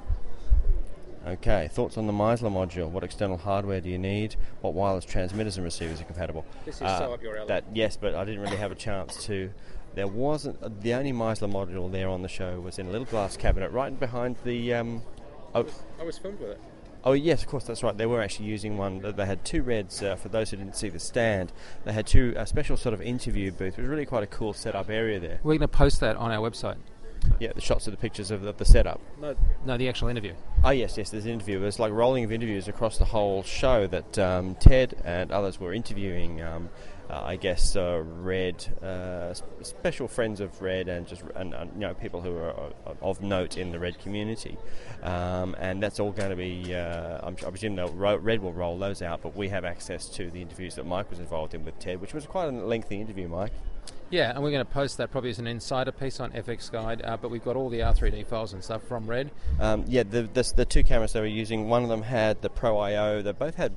Okay, thoughts on the Meizler module? What external hardware do you need? What wireless transmitters and receivers are compatible? Uh, This is so up your alley. That yes, but I didn't really have a chance to. There wasn't uh, the only Meizler module there on the show was in a little glass cabinet right behind the. Um, oh, I was filmed with it. Oh yes, of course, that's right. They were actually using one. They had two reds. Uh, for those who didn't see the stand, they had two a special sort of interview booth. It was really quite a cool setup area there. We're going to post that on our website. Yeah, the shots of the pictures of the, of the setup. No, no, the actual interview. Oh yes, yes. There's an interview. There's like rolling of interviews across the whole show that um, Ted and others were interviewing um, uh, I guess uh, Red, uh, special friends of Red, and just and, and, you know people who are of note in the Red community, um, and that's all going to be. Uh, I'm, I presume ro- Red will roll those out, but we have access to the interviews that Mike was involved in with Ted, which was quite a lengthy interview, Mike. Yeah, and we're going to post that probably as an insider piece on FX Guide. Uh, but we've got all the R3D files and stuff from Red. Um, yeah, the, the, two cameras they were using, one of them had the Pro IO. They both had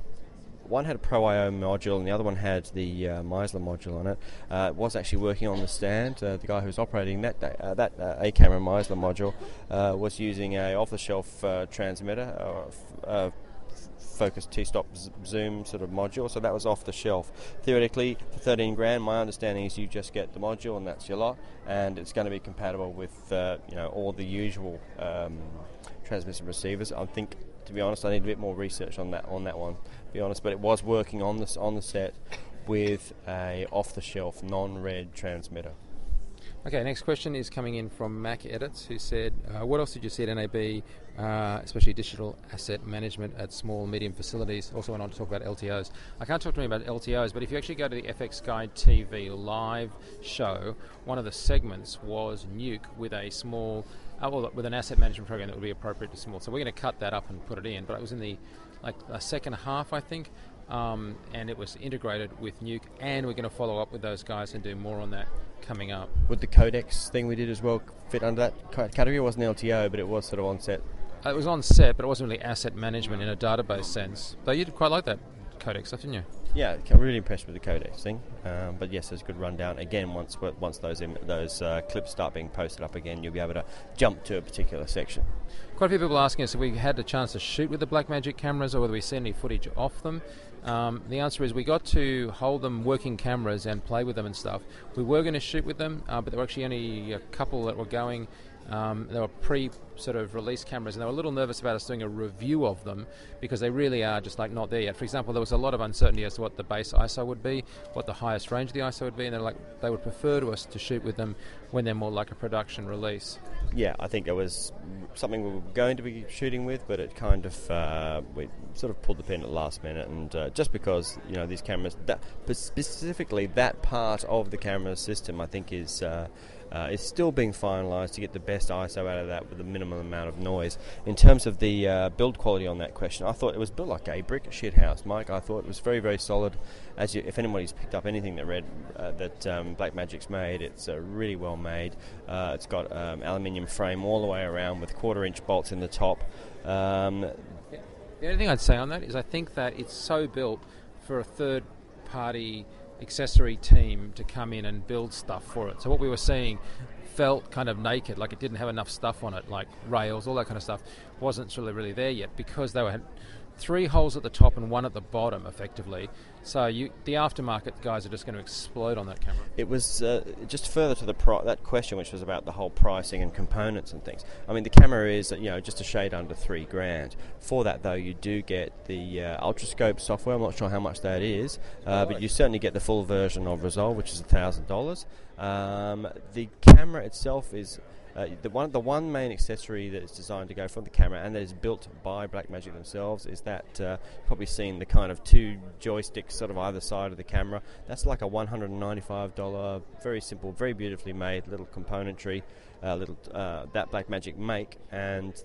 one had a Pro IO module and the other one had the uh, Meizler module on it. Uh, it was actually working on the stand. Uh, the guy who was operating that uh, that uh, A camera Meizler module uh, was using a off-the-shelf transmitter, focus T-stop zoom sort of module. So that was off the shelf. Theoretically, for 13 grand, my understanding is you just get the module and that's your lot, and it's going to be compatible with you know all the usual um, transmitter receivers. I think to be honest, I need a bit more research on that on that one. be honest, but it was working on this on the set with a off-the-shelf non-red transmitter. Okay, next question is coming in from Mac Edits, who said, uh, "What else did you see at NAB, uh, especially digital asset management at small medium facilities?" Also went on to talk about LTOs. I can't talk to me about LTOs, but if you actually go to the FX Guide TV live show, one of the segments was Nuke with a small uh, well, with an asset management program that would be appropriate to small. So we're going to cut that up and put it in. But it was in the like a second half, I think, um, and it was integrated with Nuke. And we're going to follow up with those guys and do more on that coming up. Would the Codex thing we did as well fit under that category? It wasn't LTO, but it was sort of on set. Uh, it was on set, but it wasn't really asset management in a database sense. But you did quite like that Codex stuff, didn't you? Yeah, I'm really impressed with the Codex thing. Um, but yes, there's a good rundown. Again, once once those Im- those uh, clips start being posted up again, you'll be able to jump to a particular section. Quite a few people asking us if we had a chance to shoot with the Blackmagic cameras or whether we see any footage off them. Um, the answer is we got to hold them working cameras and play with them and stuff. We were going to shoot with them, uh, but there were actually only a couple that were going um, they were pre sort of release cameras, and they were a little nervous about us doing a review of them because they really are just like not there yet. For example, there was a lot of uncertainty as to what the base ISO would be, what the highest range of the ISO would be, and they're like they would prefer to us to shoot with them when they're more like a production release. Yeah, I think it was something we were going to be shooting with, but it kind of uh, we sort of pulled the pin at the last minute, and uh, just because you know these cameras, that, specifically that part of the camera system, I think is. Uh, uh, is still being finalised to get the best ISO out of that with the minimum amount of noise. In terms of the uh, build quality on that question, I thought it was built like a brick shit house, Mike. I thought it was very, very solid. As you, if anybody's picked up anything that read uh, that um, Blackmagic's made, it's uh, really well made. Uh, it's got um, aluminium frame all the way around with quarter-inch bolts in the top. Um, the only thing I'd say on that is I think that it's so built for a third-party accessory team to come in and build stuff for it. So what we were seeing felt kind of naked, like it didn't have enough stuff on it, like rails, all that kind of stuff, wasn't really really there yet because they were three holes at the top and one at the bottom, effectively. So you, the aftermarket guys are just going to explode on that camera. It was uh, just further to the pro- that question, which was about the whole pricing and components and things. I mean, the camera is you know just a shade under three grand. For that though, you do get the uh, Ultrascope software. I'm not sure how much that is, uh, but you certainly get the full version of Resolve, which is a thousand dollars. Um, the camera itself is uh, the one the one main accessory that is designed to go from the camera and that is built by Blackmagic themselves is that uh, probably seen the kind of two joysticks sort of either side of the camera. That's like a $195, very simple, very beautifully made little componentry, uh, little uh, that Blackmagic make and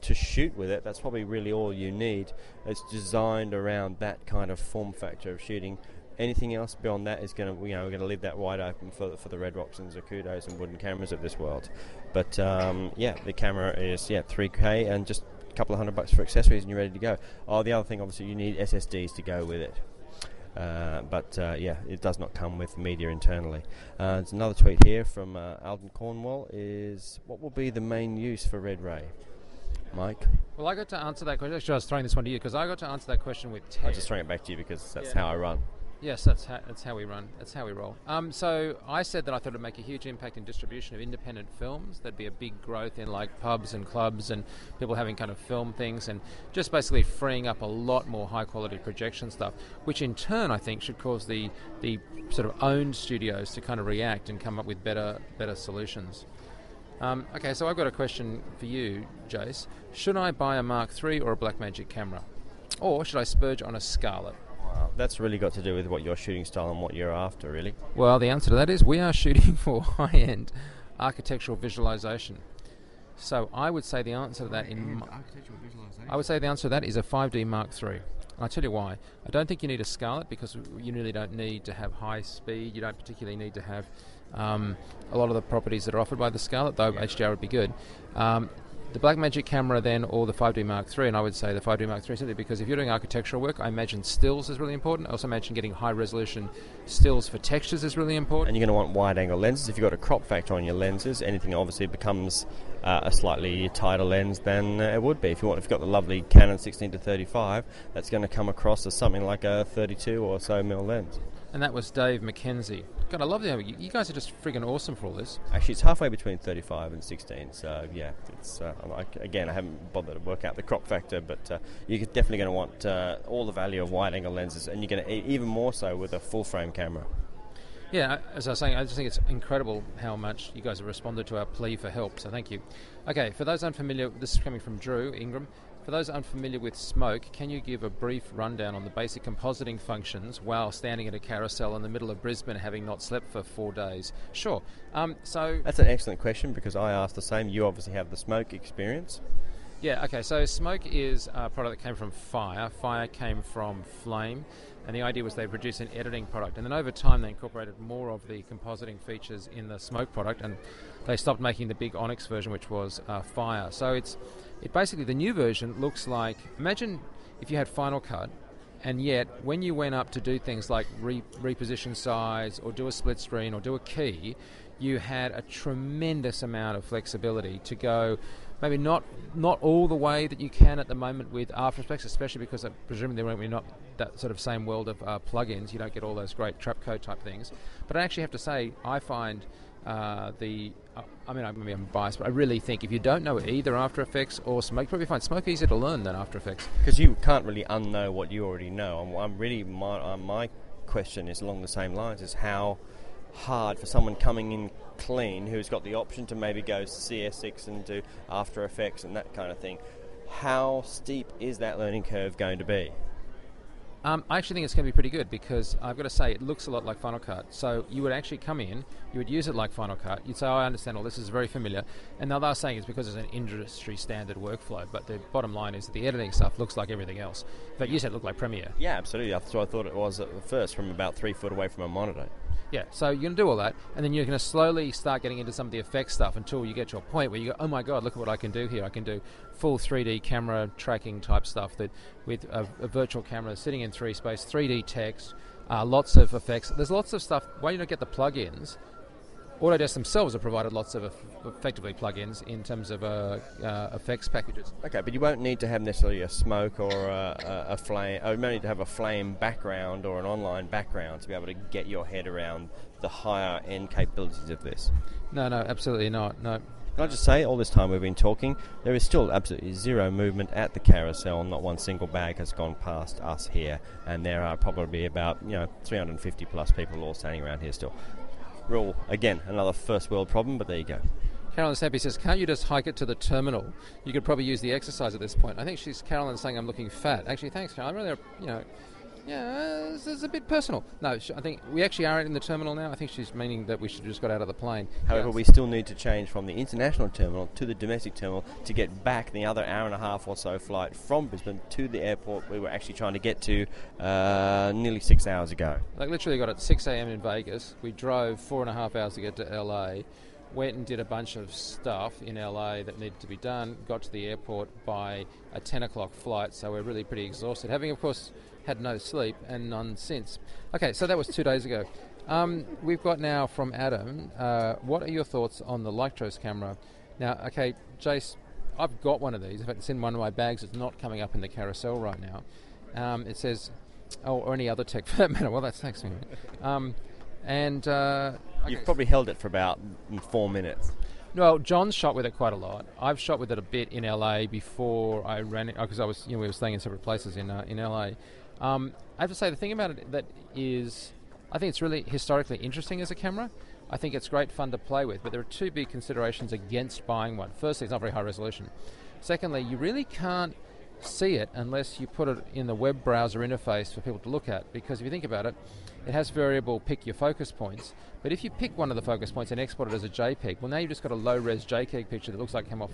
to shoot with it, that's probably really all you need. It's designed around that kind of form factor of shooting Anything else beyond that is going to, you know, we're going to leave that wide open for for the Red Rocks and Zacutos and wooden cameras of this world. But um, yeah, the camera is yeah 3K and just a couple of hundred bucks for accessories and you're ready to go. Oh, the other thing, obviously, you need SSDs to go with it. Uh, but uh, yeah, it does not come with media internally. Uh, there's another tweet here from uh, Alden Cornwall: is what will be the main use for Red Ray? Mike? Well, I got to answer that question. Actually, I was throwing this one to you because I got to answer that question with Ted. I'm just throwing it back to you because that's yeah. how I run. Yes, that's how, that's how we run. That's how we roll. Um, so I said that I thought it'd make a huge impact in distribution of independent films. There'd be a big growth in like pubs and clubs and people having kind of film things and just basically freeing up a lot more high quality projection stuff, which in turn I think should cause the the sort of owned studios to kind of react and come up with better better solutions. Um, okay, so I've got a question for you, Jace. Should I buy a Mark III or a Blackmagic camera, or should I spurge on a Scarlet? That's really got to do with what your shooting style and what you're after, really. Well, the answer to that is we are shooting *laughs* for high-end architectural visualization. So I would say the answer to that in. I would say the answer to that is a 5D Mark III. And I'll tell you why. I don't think you need a Scarlet because you really don't need to have high speed. You don't particularly need to have um, a lot of the properties that are offered by the Scarlet, though HDR would be good. Um, the Blackmagic camera then, or the 5D Mark III, and I would say the 5D Mark III simply because if you're doing architectural work, I imagine stills is really important. I also imagine getting high resolution stills for textures is really important. And you're going to want wide angle lenses. If you've got a crop factor on your lenses, anything obviously becomes uh, a slightly tighter lens than uh, it would be. If, you want, if you've got the lovely Canon 16 to 35, that's going to come across as something like a 32 or so mil lens. And that was Dave McKenzie. God, I love the you, you guys are just friggin' awesome for all this. Actually, it's halfway between 35 and 16. So yeah, it's uh, like, again, I haven't bothered to work out the crop factor, but uh, you're definitely going to want uh, all the value of wide-angle lenses, and you're going to even more so with a full-frame camera. Yeah, as I was saying, I just think it's incredible how much you guys have responded to our plea for help. So thank you. Okay, for those unfamiliar, this is coming from Drew Ingram. For those unfamiliar with smoke, can you give a brief rundown on the basic compositing functions while standing at a carousel in the middle of Brisbane having not slept for four days? Sure. Um, so That's an excellent question because I asked the same. You obviously have the smoke experience. Yeah, okay, so smoke is a product that came from fire. Fire came from flame, and the idea was they produced an editing product. And then over time, they incorporated more of the compositing features in the smoke product, and they stopped making the big Onyx version, which was uh, fire. So it's it basically the new version looks like imagine if you had Final Cut, and yet when you went up to do things like re- reposition size or do a split screen or do a key, you had a tremendous amount of flexibility to go maybe not not all the way that you can at the moment with After Effects, especially because I presume there won't be not that sort of same world of uh, plugins. You don't get all those great trapcode type things. But I actually have to say, I find uh, the uh, I mean, I'm, biased, but I really think if you don't know either After Effects or Smoke, you probably find Smoke easier to learn than After Effects. Because you can't really unknow what you already know. I'm, I'm really my uh, my question is along the same lines: is how hard for someone coming in clean who's got the option to maybe go CS6 and do After Effects and that kind of thing. How steep is that learning curve going to be? Um, I actually think it's going to be pretty good because I've got to say it looks a lot like Final Cut. So you would actually come in, you would use it like Final Cut. You'd say, "Oh, I understand all this is very familiar," and now they're saying it's because it's an industry standard workflow. But the bottom line is that the editing stuff looks like everything else. But you said it looked like Premiere. Yeah, absolutely. That's what I thought it was at first, from about three foot away from a monitor. Yeah, so you're going to do all that, and then you're going to slowly start getting into some of the effects stuff until you get to a point where you go, oh my god, look at what I can do here. I can do full 3D camera tracking type stuff that with a, a virtual camera sitting in three space, 3D text, uh, lots of effects. There's lots of stuff. Why you don't get the plugins? Autodesk themselves have provided lots of effectively plugins in terms of uh, uh, effects packages. Okay, but you won't need to have necessarily a smoke or a, a, a flame. Or you won't need to have a flame background or an online background to be able to get your head around the higher end capabilities of this. No, no, absolutely not. No. Can I just say, all this time we've been talking, there is still absolutely zero movement at the carousel. Not one single bag has gone past us here, and there are probably about you know 350 plus people all standing around here still real, again, another first world problem, but there you go. Carolyn Sappy says, can't you just hike it to the terminal? You could probably use the exercise at this point. I think she's, Carolyn saying I'm looking fat. Actually, thanks, Carolyn. I'm really, you know, yeah, this is a bit personal. No, I think we actually are in the terminal now. I think she's meaning that we should have just got out of the plane. However, yes. we still need to change from the international terminal to the domestic terminal to get back the other hour and a half or so flight from Brisbane to the airport we were actually trying to get to uh, nearly six hours ago. Like literally got at 6 a.m. in Vegas. We drove four and a half hours to get to LA went and did a bunch of stuff in LA that needed to be done, got to the airport by a 10 o'clock flight, so we're really pretty exhausted. Having, of course, had no sleep and none since. Okay, so that was two days ago. Um, we've got now from Adam. Uh, what are your thoughts on the Lytro's camera? Now, okay, Jace, I've got one of these. In fact, it's in one of my bags. It's not coming up in the carousel right now. Um, it says, oh, or any other tech for that matter. Well, that's thanks me. Um, and uh, okay. you've probably held it for about four minutes. Well, John's shot with it quite a lot. I've shot with it a bit in LA before I ran it because I was, you know, we were staying in separate places in uh, in LA. Um, I have to say, the thing about it that is, I think it's really historically interesting as a camera. I think it's great fun to play with, but there are two big considerations against buying one. Firstly, it's not very high resolution. Secondly, you really can't see it unless you put it in the web browser interface for people to look at. Because if you think about it, it has variable pick your focus points. But if you pick one of the focus points and export it as a JPEG, well, now you've just got a low res JPEG picture that looks like it came off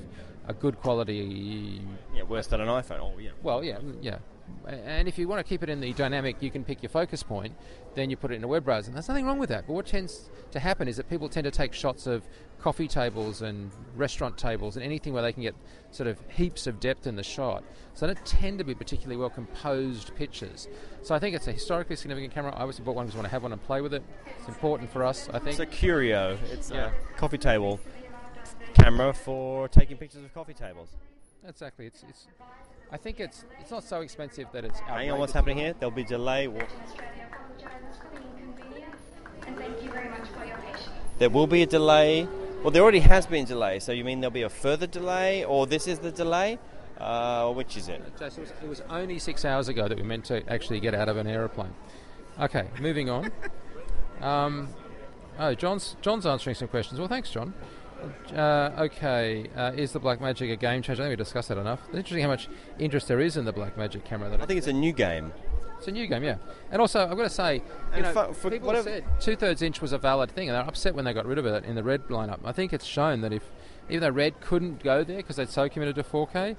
a good quality. Yeah, worse than an iPhone. Oh, yeah. Well, yeah, mm, yeah. And if you want to keep it in the dynamic, you can pick your focus point, then you put it in a web browser. And there's nothing wrong with that. But what tends to happen is that people tend to take shots of coffee tables and restaurant tables and anything where they can get sort of heaps of depth in the shot. So they don't tend to be particularly well composed pictures. So I think it's a historically significant camera. I obviously bought one because I want to have one and play with it. It's important for us, I think. It's a curio. It's Yeah. a coffee table camera for taking pictures of coffee tables. exactly. It's, it's. I think it's it's not so expensive that it's. Hang on, what's outrageous. happening here? There'll be delay. Wa- and thank you very much for your patience. There will be a delay. Well, there already has been delay. So you mean there'll be a further delay, or this is the delay? Uh, which is it? Jason, it was, it was only six hours ago that we meant to actually get out of an aeroplane. Okay, moving on. *laughs* Um, oh, John's John's answering some questions. Well, thanks, John. Uh, okay, uh, is the Blackmagic a game changer? I think we discussed that enough. It's interesting how much interest there is in the Blackmagic camera. That I think it's a new game. it's a new game, yeah. And also, I've got to say, you know, for- for people whatever- said two thirds inch was a valid thing, and they're upset when they got rid of it in the red lineup. I think it's shown that if, even though red couldn't go there because they'd so committed to 4K,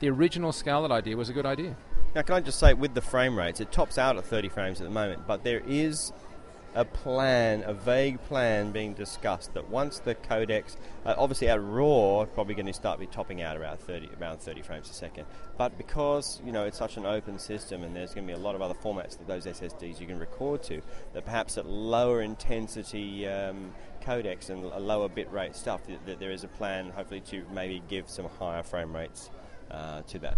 the original Scarlet idea was a good idea. Now, can I just say, with the frame rates, it tops out at 30 frames at the moment, but there is a plan, a vague plan being discussed that once the codecs, uh, obviously at RAW, probably going to start be topping out around 30, around 30 frames a second. But because you know it's such an open system, and there's going to be a lot of other formats that those SSDs you can record to, that perhaps at lower intensity um, codecs and a lower bit rate stuff, that, that there is a plan, hopefully, to maybe give some higher frame rates uh, to that.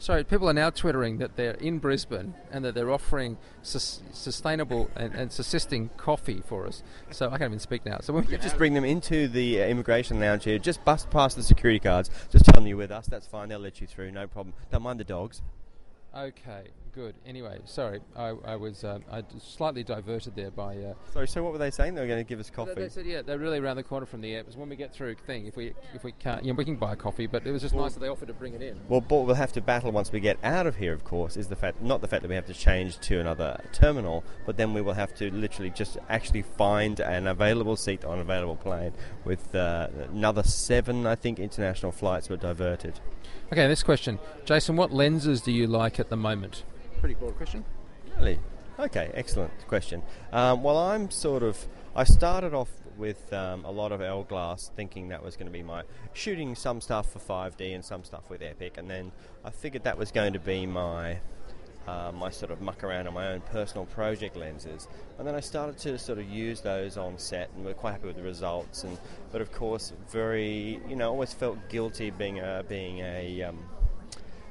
So people are now twittering that they're in Brisbane and that they're offering sus- sustainable and, and subsisting coffee for us. So I can't even speak now. So we Just bring them into the uh, immigration lounge here. Just bust past the security guards. Just tell them you're with us. That's fine. They'll let you through. No problem. Don't mind the dogs. Okay, good. Anyway, sorry, I, I was uh, I slightly diverted there by. Uh, Sorry. So what were they saying? They were going to give us coffee. They said, yeah, they're really around the corner from the air. It when we get through thing. If we if we can't, you know, we can buy coffee, but it was just nice that they offered to bring it in. Well, what we'll have to battle once we get out of here, of course, is the fact not the fact that we have to change to another terminal, but then we will have to literally just actually find an available seat on an available plane. With uh, another seven, I think, international flights were diverted. Okay, this question, Jason, what lenses do you like at the moment? Pretty broad question. Really? Okay, excellent question. Um, well, I'm sort of. I started off with um, a lot of L glass, thinking that was going to be my shooting some stuff for 5D and some stuff with Epic, and then I figured that was going to be my. Uh, my sort of muck around on my own personal project lenses, and then I started to sort of use those on set, and we're quite happy with the results. And but of course, very you know, always felt guilty being a being a um,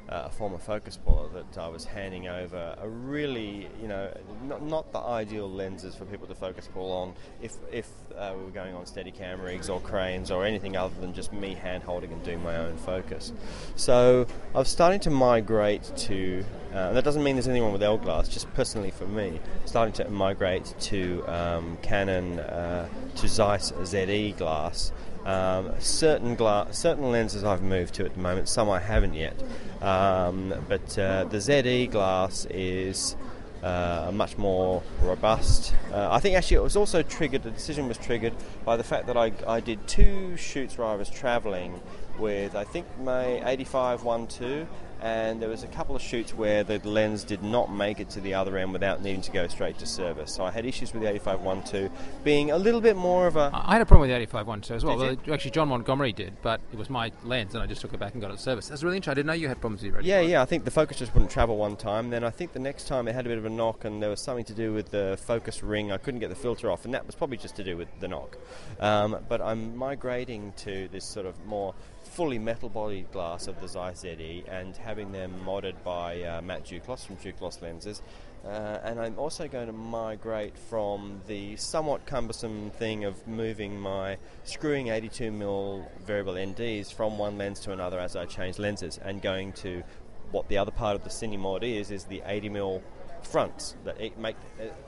a former focus puller that I was handing over a really, you know, not, not the ideal lenses for people to focus pull on if, if uh, we were going on Steadicam rigs or cranes or anything other than just me hand holding and doing my own focus. So I was starting to migrate to, uh, and that doesn't mean there's anything wrong with L glass, just personally for me, starting to migrate to um, Canon, uh, to Zeiss ZE glass. Um, certain glass, certain lenses I've moved to at the moment. Some I haven't yet. Um, but uh, the ZE glass is uh, much more robust. Uh, I think actually it was also triggered. The decision was triggered by the fact that I, I did two shoots where I was travelling with I think my 85 1.2 and there was a couple of shoots where the lens did not make it to the other end without needing to go straight to service. So I had issues with the 85 1.2 being a little bit more of a. I had a problem with the 85 one too as well. Well actually, John Montgomery did, but it was my lens, and I just took it back and got it serviced. That's really interesting. I didn't know you had problems with your 85. Yeah, yeah. I think the focus just wouldn't travel one time. Then I think the next time it had a bit of a knock, and there was something to do with the focus ring. I couldn't get the filter off, and that was probably just to do with the knock. Um, but I'm migrating to this sort of more fully metal-bodied glass of the Zeiss ZE, and having them modded by uh, Matt Duclos from Duclos Lenses. Uh, and I'm also going to migrate from the somewhat cumbersome thing of moving my screwing 82mm variable NDs from one lens to another as I change lenses, and going to what the other part of the Cine mod is, is the 80mm fronts that it make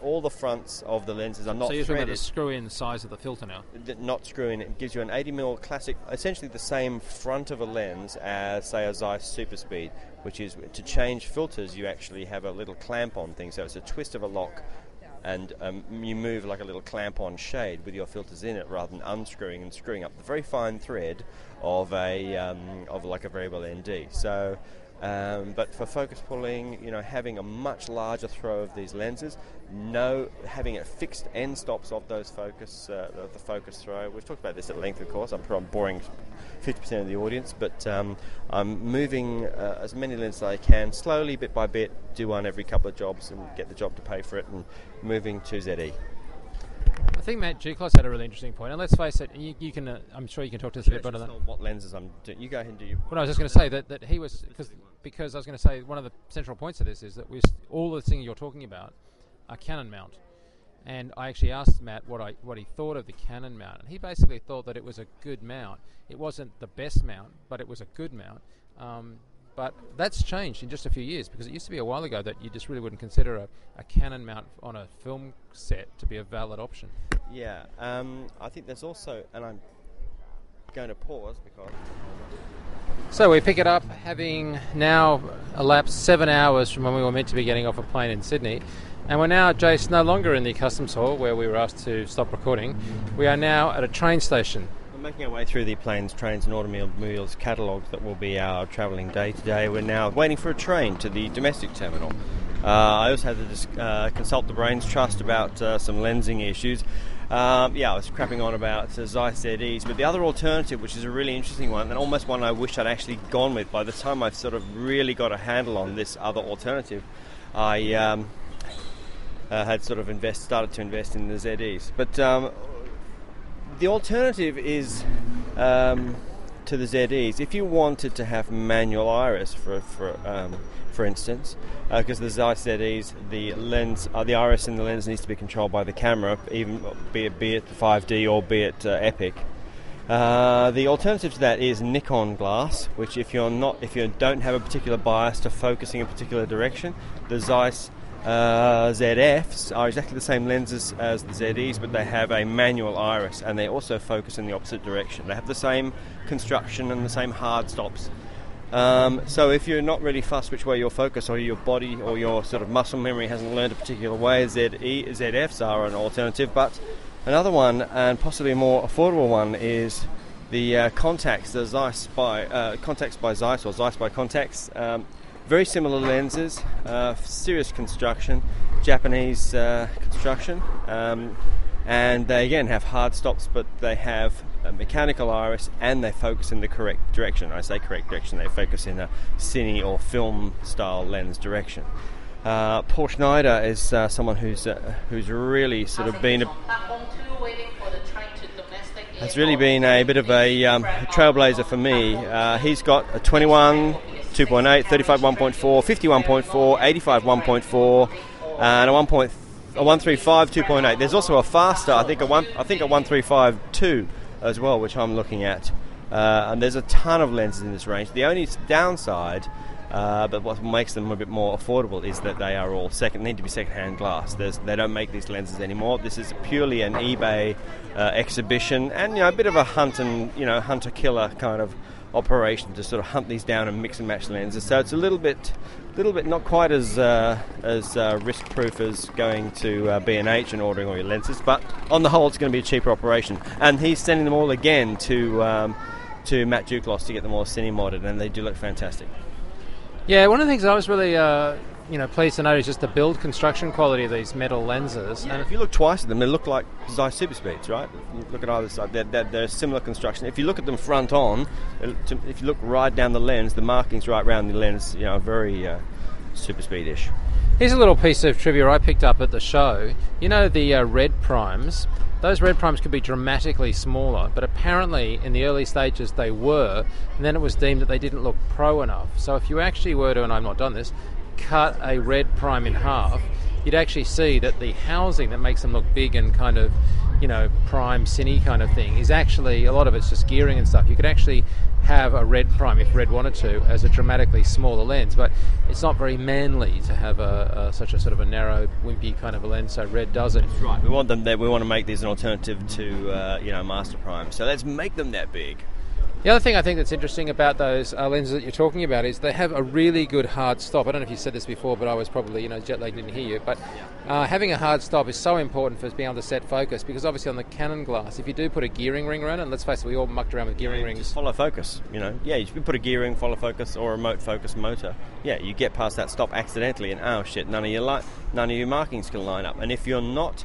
all the fronts of the lenses are not so you're talking about the screw-in size of the filter now. not screwing. It gives you an 80 mm classic, essentially the same front of a lens as, say, a Zeiss Super Speed, which is to change filters. You actually have a little clamp-on thing, so it's a twist of a lock, and um, you move like a little clamp-on shade with your filters in it, rather than unscrewing and screwing up the very fine thread of a um, of like a variable ND. So. Um, but for focus pulling, you know, having a much larger throw of these lenses, no having a fixed end stops of those focus, uh, the, the focus throw. We've talked about this at length, of course. I'm, I'm boring 50% of the audience, but um, I'm moving uh, as many lenses as I can, slowly, bit by bit, do one every couple of jobs and get the job to pay for it, and moving to. ZE. I think Matt Duclos had a really interesting point, and let's face it, you, you can. Uh, I'm sure you can talk to us a bit better than. What lenses I'm doing? You go ahead and do your. Well, I was just going to say that, that he was because because I was going to say one of the central points of this is that we all the things you're talking about are Canon mount, and I actually asked Matt what I what he thought of the Canon mount, and he basically thought that it was a good mount. It wasn't the best mount, but it was a good mount. Um, but that's changed in just a few years because it used to be a while ago that you just really wouldn't consider a, a Canon mount on a film set to be a valid option. Yeah, um, I think there's also, and I'm going to pause because. So we pick it up, having now elapsed seven hours from when we were meant to be getting off a plane in Sydney, and we're now, Jace, no longer in the customs hall where we were asked to stop recording. We are now at a train station. Making our way through the planes, trains, and automobiles catalogues that will be our travelling day today. We're now waiting for a train to the domestic terminal. Uh, I also had to uh, consult the Brains Trust about uh, some lensing issues. Um, yeah, I was crapping on about uh, Zeiss ZEs, but the other alternative, which is a really interesting one, and almost one I wish I'd actually gone with by the time I've sort of really got a handle on this other alternative, I um, uh, had sort of invest, started to invest in the ZEs. But um, the alternative is um, to the ZEs. If you wanted to have manual iris, for for um, for instance, because the Zeiss ZEs, the lens, uh, the iris in the lens needs to be controlled by the camera, even be it be it 5D or be it uh, Epic. Uh, the alternative to that is Nikon glass, which if you're not, if you don't have a particular bias to focusing a particular direction, the Zeiss uh, ZFs are exactly the same lenses as the ZEs, but they have a manual iris and they also focus in the opposite direction. They have the same construction and the same hard stops. Um, so if you're not really fussed which way you're focused, or your body or your sort of muscle memory hasn't learned a particular way, ZE, ZFs are an alternative. But another one, and possibly a more affordable one, is the uh, Contax, the Zeiss by uh, Contax by Zeiss or Zeiss by Contax. Um, very similar lenses, uh, serious construction, Japanese uh, construction, um, and they again have hard stops, but they have a mechanical iris and they focus in the correct direction. I say correct direction; they focus in a cine or film style lens direction. Uh, Paul Schneider is uh, someone who's uh, who's really sort of been a, has really been a bit of a, um, trailblazer for me. Uh, he's got a 21 2.8, 35 1.4, 51.4, 85 1.4, and a 1. A 135 2.8. There's also a faster, I think a one, I think a 135 2 as well, which I'm looking at. Uh, and there's a ton of lenses in this range. The only downside, uh, but what makes them a bit more affordable, is that they are all second need to be second-hand glass. There's, they don't make these lenses anymore. This is purely an eBay uh, exhibition, and you know a bit of a hunt and you know hunter killer kind of operation to sort of hunt these down and mix and match the lenses. So it's a little bit, little bit not quite as uh, as uh, risk proof as going to uh, B&H and ordering all your lenses, but on the whole, it's going to be a cheaper operation. And he's sending them all again to um, to Matt Duclos to get them all cine modded, and they do look fantastic. Yeah, one of the things I was really uh, you know pleased to note is just the build construction quality of these metal lenses. And if you look twice at them, they look like Zeiss Super Speeds, right? You look at either side; they're, they're, they're similar construction. If you look at them front on, if you look right down the lens, the markings right around the lens, you know, are very uh, Super Speed-ish. Here's a little piece of trivia I picked up at the show. You know the uh, red primes. Those red primes could be dramatically smaller, but apparently in the early stages they were, and then it was deemed that they didn't look pro enough. So if you actually were to, and I've not done this, cut a red prime in half, you'd actually see that the housing that makes them look big and kind of you know, prime cine kind of thing is actually a lot of it's just gearing and stuff. You could actually have a red prime if red wanted to as a dramatically smaller lens, but it's not very manly to have a, a such a sort of a narrow, wimpy kind of a lens. So red does it. Right. We want them. That we want to make these an alternative to uh, you know master prime. So let's make them that big. The other thing I think that's interesting about those uh, lenses that you're talking about is they have a really good hard stop. I don't know if you said this before, but I was probably you know jet lagged didn't hear you. But uh, having a hard stop is so important for being able to set focus because obviously on the Canon glass, if you do put a gearing ring around it, and let's face it, we all mucked around with gearing rings. Just follow focus. You know, yeah, you can put a gearing, follow focus, or a remote focus motor. Yeah, you get past that stop accidentally, and oh shit, none of your light, none of your markings can line up. And if you're not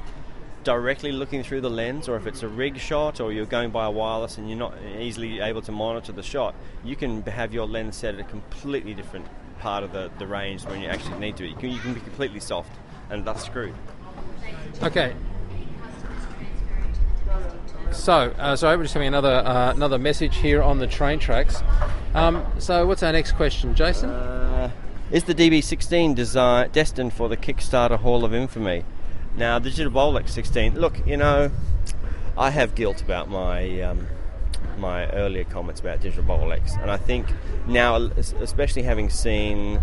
directly looking through the lens, or if it's a rig shot, or you're going by a wireless and you're not easily able to monitor the shot, you can have your lens set at a completely different part of the, the range when you actually need to. You can, you can be completely soft, and thus screwed. Okay. So, uh, so we're just having another uh, another message here on the train tracks. Um, so, what's our next question, Jason? Uh, is the DB16 design destined for the Kickstarter Hall of Infamy? Now, Digital Bolex 16. Look, you know, I have guilt about my um, my earlier comments about Digital Bolex, and I think now, especially having seen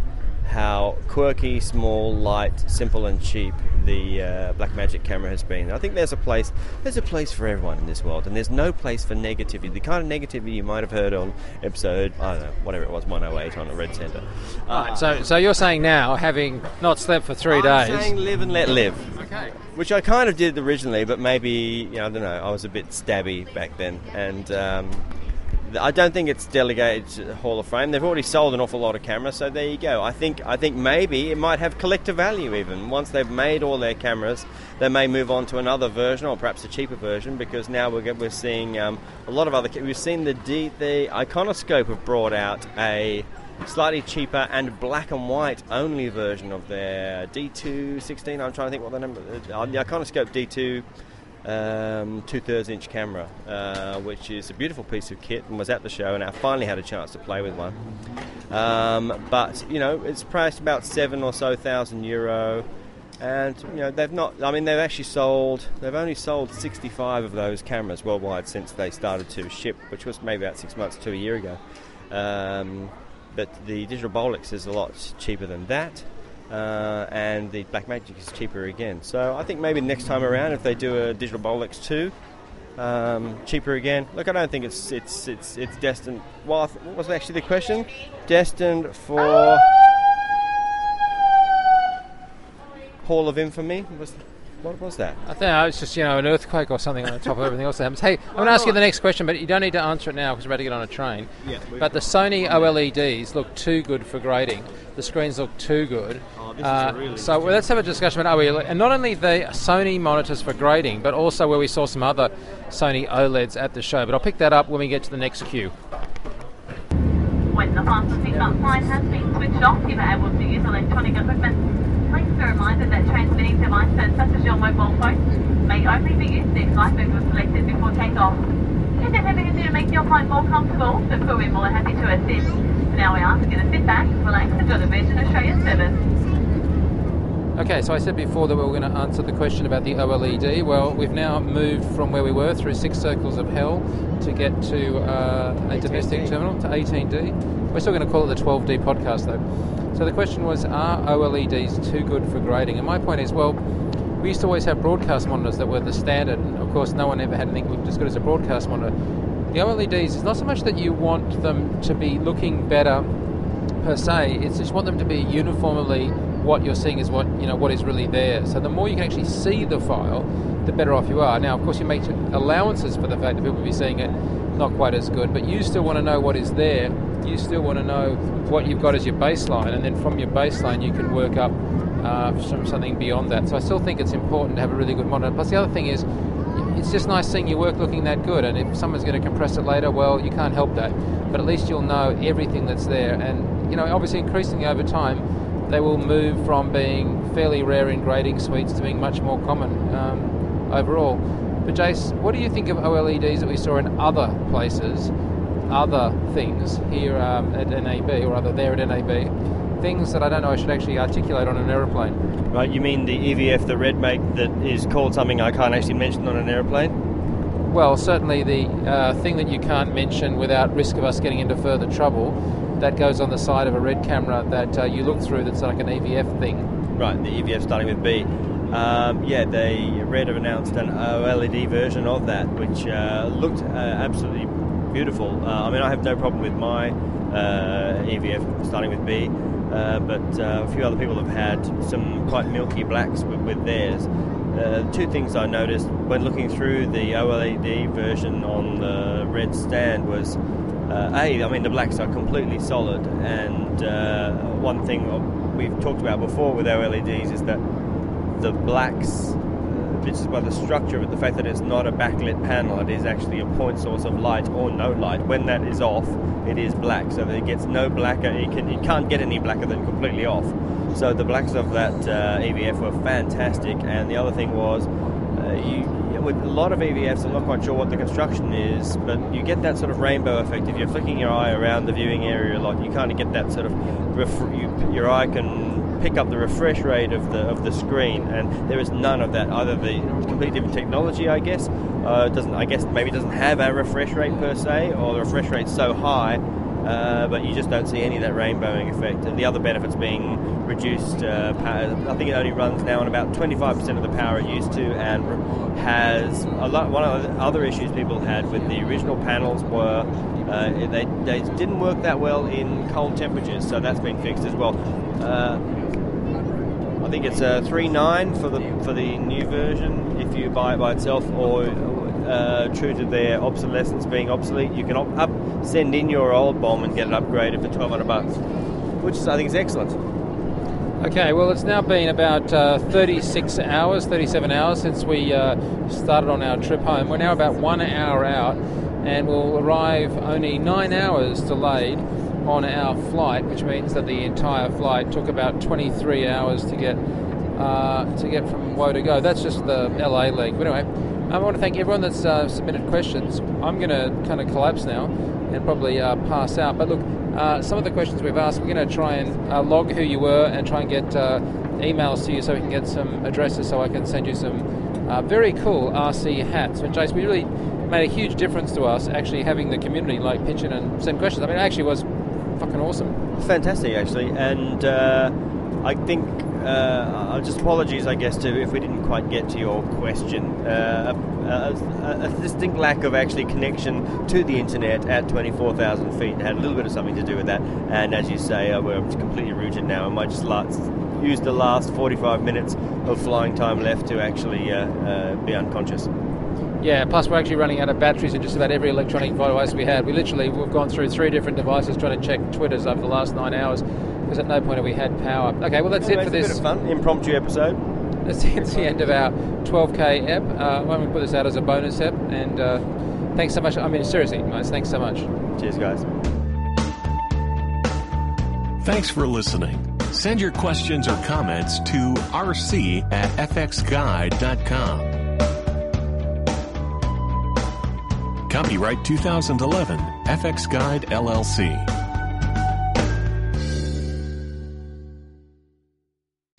how quirky, small, light, simple, and cheap the uh, Blackmagic camera has been. I think there's a place there's a place for everyone in this world, and there's no place for negativity. The kind of negativity you might have heard on episode I don't know whatever it was 108 on a Red Center. Uh, so, so you're saying now, having not slept for 3 I'm days, saying live and let live. okay. Which I kind of did originally, but maybe you know, I don't know. I was a bit stabby back then, and um, I don't think it's delegated to the Hall of Fame. They've already sold an awful lot of cameras, so there you go. I think I think maybe it might have collector value even. Once they've made all their cameras, they may move on to another version or perhaps a cheaper version because now we're we're seeing um, a lot of other. We've seen the D, the Ikonoskop have brought out a slightly cheaper and black and white only version of their D216. I'm trying to think what the number. Uh, the Ikonoskop D2 um, two thirds inch camera, uh, which is a beautiful piece of kit and was at the show, and I finally had a chance to play with one. Um, but you know, it's priced about seven or so thousand euro, and you know they've not. I mean, they've actually sold. They've only sold 65 of those cameras worldwide since they started to ship, which was maybe about six months to a year ago. Um, but the digital Bolex is a lot cheaper than that uh, and the Blackmagic is cheaper again. So I think maybe next time around, if they do a digital Bolex two, um, cheaper again. Look, I don't think it's it's it's it's destined. Well, what was actually the question? Destined for Hall of Infamy was. What was that? I think it's just you know an earthquake or something on the top of everything else that happens. Hey, I'm going to ask you the next question, but you don't need to answer it now because we're about to get on a train. Yeah, But the Sony OLEDs look too good for grading. The screens look too good. Oh, Uh, really so well, let's have a discussion about OLED, and not only the Sony monitors for grading, but also where we saw some other Sony OLEDs at the show. But I'll pick that up when we get to the next queue. When the fasten seatbelt sign has been switched off, you are able to use electronic equipment. Please be reminded that transmitting devices such as your mobile phone may only be used if flight mode was selected before takeoff. Is there anything to do to make your flight more comfortable? The crew will be more happy to assist. Now we ask you to sit back, relax, and enjoy the Virgin Australia service. Okay, so I said before that we were going to answer the question about the OLED. Well, we've now moved from where we were through six circles of hell to get to uh, a domestic terminal to 18D. We're still going to call it the 12D podcast though. So the question was, are OLEDs too good for grading? And my point is, well, we used to always have broadcast monitors that were the standard. And of course, no one ever had anything looked as good as a broadcast monitor. The OLEDs is not so much that you want them to be looking better per se. It's just want them to be uniformly what you're seeing is what you know what is really there. So the more you can actually see the file, the better off you are. Now, of course, you make allowances for the fact that people will be seeing it not quite as good, but you still want to know what is there. You still want to know what you've got as your baseline, and then from your baseline, you can work up uh, from something beyond that. So I still think it's important to have a really good monitor. Plus, the other thing is, it's just nice seeing your work looking that good. And if someone's going to compress it later, well, you can't help that. But at least you'll know everything that's there. And you know, obviously, increasingly over time, they will move from being fairly rare in grading suites to being much more common um, overall. But Jace, what do you think of OLEDs that we saw in other places, other things here um, at NAB or other there at NAB, things that I don't know I should actually articulate on an aeroplane. Right, you mean the EVF, the red make that is called something I can't actually mention on an aeroplane? Well, certainly the uh, thing that you can't mention without risk of us getting into further trouble, that goes on the side of a red camera that uh, you look through that's like an EVF thing. Right, the EVF starting with B. Um, yeah, they Red have announced an OLED version of that, which uh, looked uh, absolutely beautiful. Uh, I mean, I have no problem with my uh, EVF starting with B, uh, but a few other people have had some quite milky blacks with, with theirs. Uh, two things I noticed when looking through the OLED version on the red stand was uh, a, I mean the blacks are completely solid, and uh, one thing we've talked about before with OLEDs is that the blacks just by the structure of it, the fact that it's not a backlit panel, it is actually a point source of light or no light. When that is off, it is black, so that it gets no blacker. It, can, it can't get any blacker than completely off. So the blacks of that uh, EVF were fantastic, and the other thing was, uh, you with a lot of EVFs, I'm not quite sure what the construction is, but you get that sort of rainbow effect. If you're flicking your eye around the viewing area a lot, you kind of get that sort of ref- you, your eye can pick up the refresh rate of the of the screen, and there is none of that. Either the completely different technology, I guess, uh, doesn't I guess maybe doesn't have a refresh rate per se, or the refresh rate's so high. Uh, but you just don't see any of that rainbowing effect. And the other benefits being reduced uh, power. I think it only runs now on about 25% of the power it used to, and has a lot. One of the other issues people had with the original panels were uh, they, they didn't work that well in cold temperatures, so that's been fixed as well. Uh, I think it's a three nine for the for the new version. If you buy it by itself, or uh, true to their obsolescence being obsolete, you can op- up send in your old bomb and get it upgraded for twelve hundred bucks, which is, I think is excellent. Okay, well, it's now been about uh, 36 hours, 37 hours since we uh, started on our trip home. We're now about one hour out, and we'll arrive only nine hours delayed on our flight, which means that the entire flight took about 23 hours to get uh, to get from Woe to Go. That's just the LA leg. But anyway, I want to thank everyone that's uh, submitted questions. I'm going to kind of collapse now and probably uh, pass out. But look, uh, some of the questions we've asked, we're going to try and uh, log who you were and try and get uh, emails to you so we can get some addresses so I can send you some very cool RC hats. And Jace, we really made a huge difference to us actually having the community like pitch in and send questions. I mean, it actually was fucking awesome. Fantastic, actually, and uh, I think uh, just apologies, I guess, to if we didn't quite get to your question. Uh, a, a, a, distinct lack of actually connection to the internet at 24,000 feet had a little bit of something to do with that. And as you say, uh, we're completely rooted now, I might just last, use the last 45 minutes of flying time left to actually uh, uh, be unconscious. Yeah, plus we're actually running out of batteries in just about every electronic device we had. We literally we've gone through three different devices trying to check Twitters over the last nine hours because at no point have we had power. Okay, well that's anyway, it for this. bit of fun, impromptu episode. That's, that's the end of our 12k app. Uh, why don't we put this out as a bonus app? And uh, thanks so much. I mean, seriously, guys, thanks so much. Cheers, guys. Thanks for listening. Send your questions or comments to rc at fxguide.com. Copyright 2011, fxguide LLC.